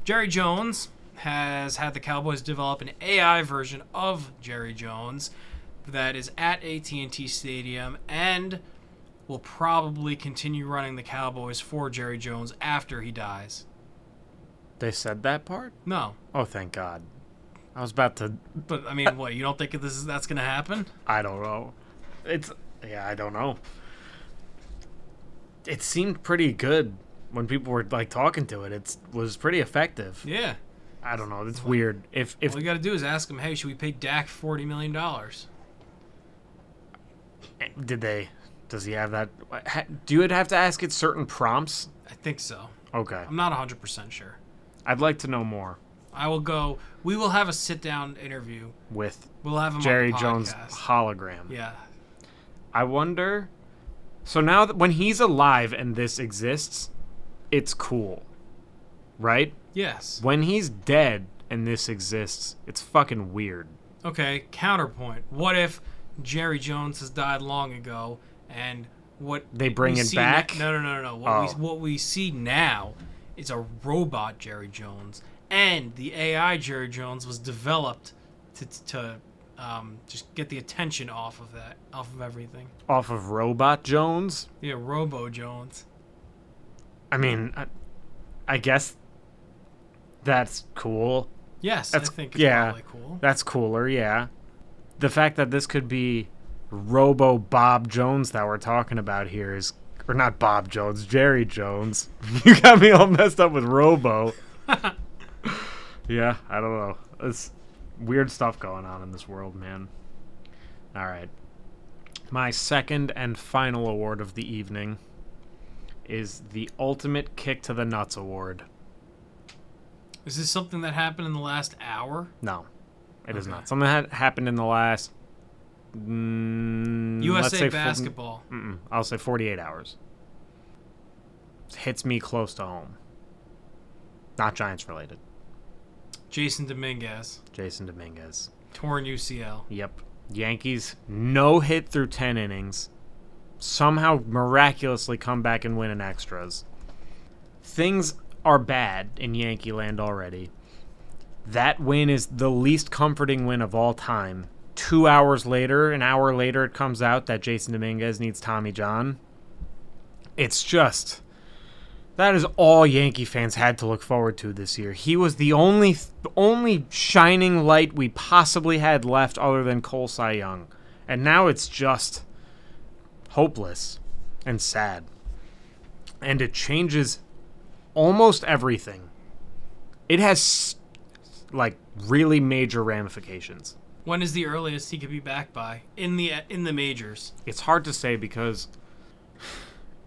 Jerry Jones has had the Cowboys develop an AI version of Jerry Jones that is at AT&T Stadium and will probably continue running the Cowboys for Jerry Jones after he dies. they said that part. No, Oh, thank God. I was about to. but I mean, what? You don't think this is that's gonna happen? I don't know. It's yeah. I don't know. It seemed pretty good when people were like talking to it. It was pretty effective. Yeah. I don't know. It's weird. If if All you got to do is ask him, "Hey, should we pay Dak forty million dollars?" Eh, did they? Does he have that? Do you have to ask it certain prompts? I think so. Okay. I'm not hundred percent sure. I'd like to know more I will go. We will have a sit-down interview. with We'll have him Jerry Jones hologram. Yeah. I wonder. So now that when he's alive and this exists, it's cool, right? Yes. When he's dead and this exists, it's fucking weird. Okay. Counterpoint. What if Jerry Jones has died long ago, and what They bring we it see na- back? no, no, no, no, no. What, Oh. we, what we see now is a robot Jerry Jones, and the AI Jerry Jones was developed to to um, just get the attention off of that, off of everything. Off of Robot Jones. Yeah, Robo Jones. I mean, I, I guess that's cool. Yes, That's- I think it's yeah. probably cool. That's cooler, yeah. The fact that this could be Robo Bob Jones that we're talking about here is, or not Bob Jones, Jerry Jones. (laughs) You got me all messed up with Robo. (laughs) yeah, I don't know. It's weird stuff going on in this world, man. All right. My second and final award of the evening is the Ultimate Kick to the Nuts Award. Is this something that happened in the last hour? No, it is Okay. not. Something that happened in the last. Mm, let's USA basketball. mm-mm, I'll say 48 hours. Hits me close to home. Not Giants related. Jasson Dominguez, Jasson Dominguez. torn UCL. Yep. Yankees no hit through 10 innings. Somehow miraculously come back and win in extras. Things are bad in Yankee land already. That win is the least comforting win of all time. Two hours later, an hour later, it comes out that Jasson Dominguez needs Tommy John. It's just. That is all Yankee fans had to look forward to this year. He was the only only shining light we possibly had left other than Cole Cy Young. And now it's just hopeless and sad. And it changes almost everything. It has like really major ramifications. When is the earliest he could be back by in the in the majors? It's hard to say because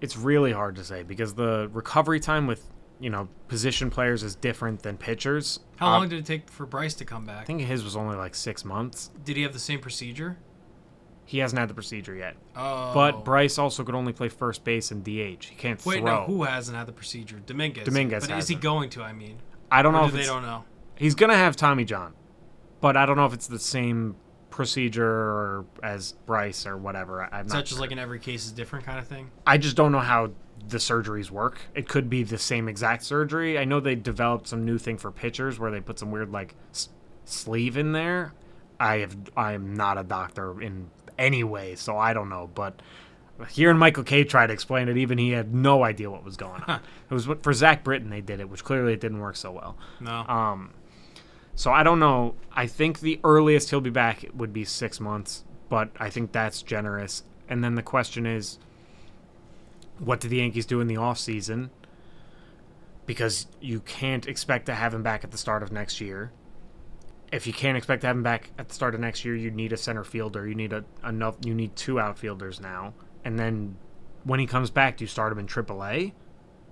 it's really hard to say because the recovery time with, you know, position players is different than pitchers. How Uh, long did it take for Bryce to come back? I think his was only like 6 months. Did he have the same procedure? He hasn't had the procedure yet. Oh, But Bryce also could only play first base and DH. He can't wait, throw. no, who hasn't had the procedure? Dominguez. Dominguez But is he going to? I mean, I don't or know do if they don't know? he's gonna have Tommy John, but I don't know if it's the same procedure or as Bryce or whatever. I'm not just sure. like in every case is different kind of thing? I just don't know how the surgeries work. It could be the same exact surgery. I know they developed some new thing for pitchers where they put some weird like s- sleeve in there. I have I am not a doctor in any way, so I don't know. But hearing Michael Kay try to explain it, even he had no idea what was going on. it was for Zach Britton they did it, which clearly it didn't work so well. No. Um, so I don't know. I think the earliest he'll be back would be six months, but I think that's generous. And then the question is, what do the Yankees do in the off season? Because you can't expect to have him back at the start of next year. If you can't expect to have him back at the start of next year, you need a center fielder. You need a enough. You need two outfielders now. And then when he comes back, do you start him in AAA?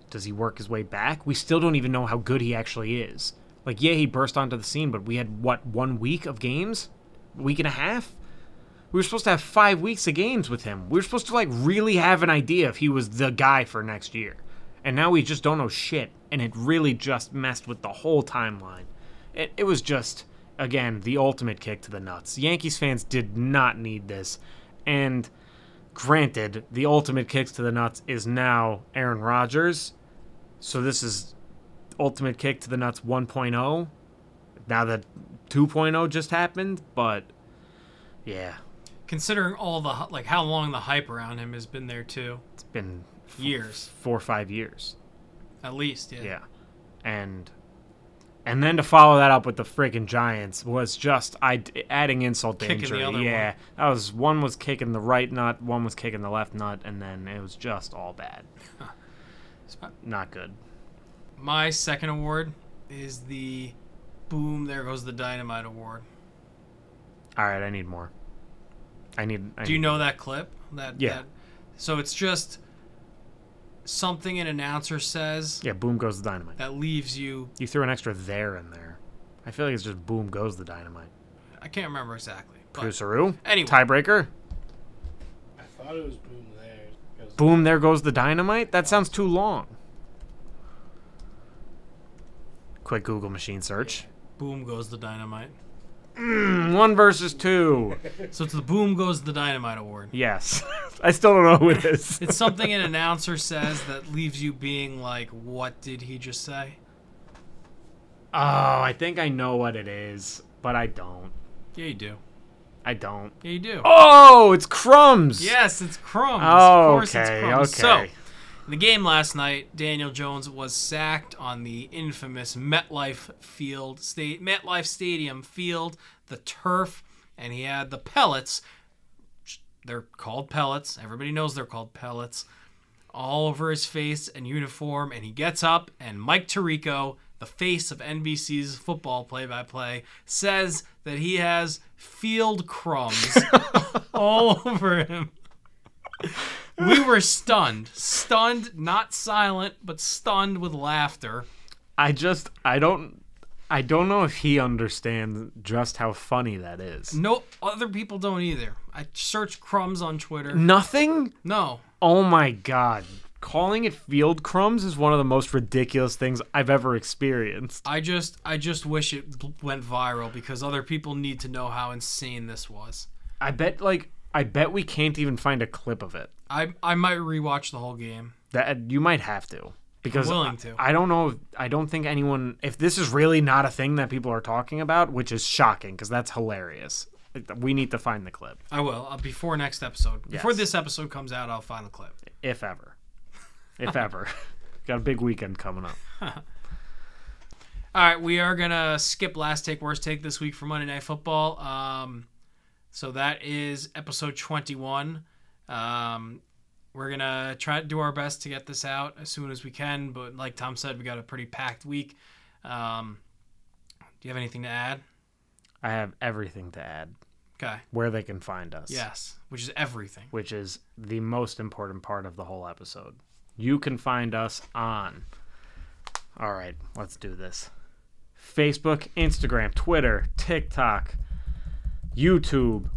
Does he work his way back? We still don't even know how good he actually is. Like, yeah, he burst onto the scene, but we had what one week of games, week and a half. We were supposed to have five weeks of games with him. We were supposed to like really have an idea if he was the guy for next year, and now we just don't know shit. And it really just messed with the whole timeline. It, it was just again the ultimate kick to the nuts. Yankees fans did not need this, and granted, the ultimate kicks to the nuts is now Aaron Rodgers. So this is ultimate kick to the nuts 1.0. Now that 2.0 just happened, but yeah, Considering all the like how long the hype around him has been there too, it's been f- years four or five years. at least. Yeah. Yeah. And and then to follow that up with the freaking Giants was just I adding insult to Kicking the injury. other yeah, that was one was kicking the right nut, one was kicking the left nut, and then it was just all bad. Not good. My second award is the boom. There goes the dynamite award. All right, I need more. I need. I Do you need- know that clip? That Yeah. That, so it's just something an announcer says Yeah, boom goes the dynamite. that leaves you. You threw an extra there in there. I feel like it's just boom goes the dynamite. I can't remember exactly. But Producer anyway. tiebreaker. I thought it was boom there. Boom, there goes the dynamite. That sounds too long. Quick Google machine search. boom goes the dynamite. Mm, one versus two. (laughs) So it's the boom goes the dynamite award. Yes. (laughs) I still don't know who it is. (laughs) It's something an announcer says that leaves you being like, "What did he just say?" Oh, I think I know what it is, but I don't. Yeah, you do. I don't. Yeah, you do. Oh, it's crumbs. Yes, it's Crumbs. Oh, of course it's okay, So, okay. In the game last night, Daniel Jones was sacked on the infamous MetLife Field state MetLife Stadium field, the turf, and he had the pellets. They're called pellets. Everybody knows they're called pellets. All over his face and uniform, and he gets up, and Mike Tirico, the face of NBC's football play-by-play, says that he has field crumbs (laughs) all over him. We were stunned. Stunned, not silent, but stunned with laughter. I just I don't I don't know if he understands just how funny that is. No other people don't either. I searched crumbs on Twitter. Nothing? No. Oh my god. Calling it field crumbs is one of the most ridiculous things I've ever experienced. I just I just wish it went viral because other people need to know how insane this was. I bet like I bet we can't even find a clip of it. I I might rewatch the whole game. That you might have to because willing I- to. I, don't know. If, I don't think anyone. If this is really not a thing that people are talking about, which is shocking because that's hilarious. We need to find the clip, I will uh, before next episode. Before this episode comes out, I'll find the clip. if ever, if ever. (laughs) Got a big weekend coming up. (laughs) All right, we are gonna skip last take, worst take this week for Monday Night Football. Um, so that is episode twenty-one. Um, we're gonna try to do our best to get this out as soon as we can, but like Tom said, we got a pretty packed week. Um, do you have anything to add? I have everything to add. Okay. Where they can find us. Yes, which is everything. which is the most important part of the whole episode. You can find us on. All right, let's do this. Facebook, Instagram, Twitter, TikTok, YouTube,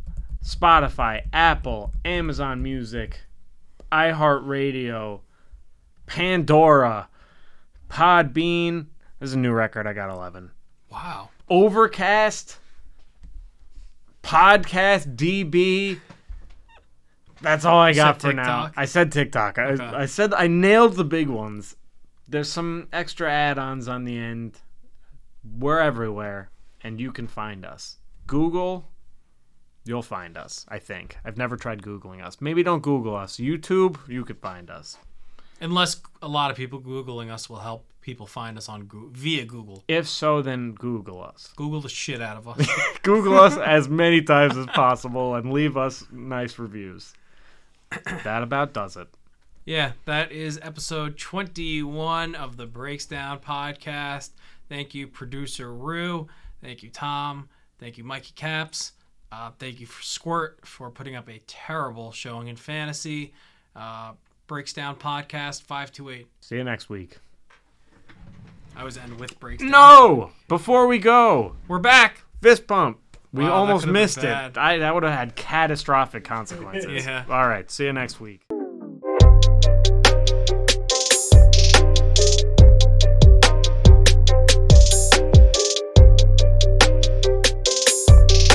Spotify, Apple, Amazon Music, iHeartRadio, Pandora, Podbean. This is a new record. I got 11. Wow. Overcast, Podcast DB. That's all I got for now. I said TikTok. I, Okay. I said I nailed the big ones. There's some extra add-ons on the end. We're everywhere, and you can find us. Google, you'll find us. I think. I've never tried googling us. Maybe don't Google us. YouTube, you could find us. Unless a lot of people googling us will help people find us on Goo via Google. If so, then Google us. Google the shit out of us. (laughs) (laughs) Google us as many times as possible and leave us nice reviews. (coughs) That about does it. Yeah, that is episode 21 of the Breaks Down podcast. Thank you, producer Rue. Thank you, Tom. Thank you, Mikey Caps. Uh, thank you for Squirt for putting up a terrible showing in fantasy. Uh, Breaks Down podcast 528. See you next week. I was end with Breaks No! Before we go, We're back. fist bump. We Wow, almost missed it. I, that would have had catastrophic consequences. (laughs) Yeah. All right. See you next week.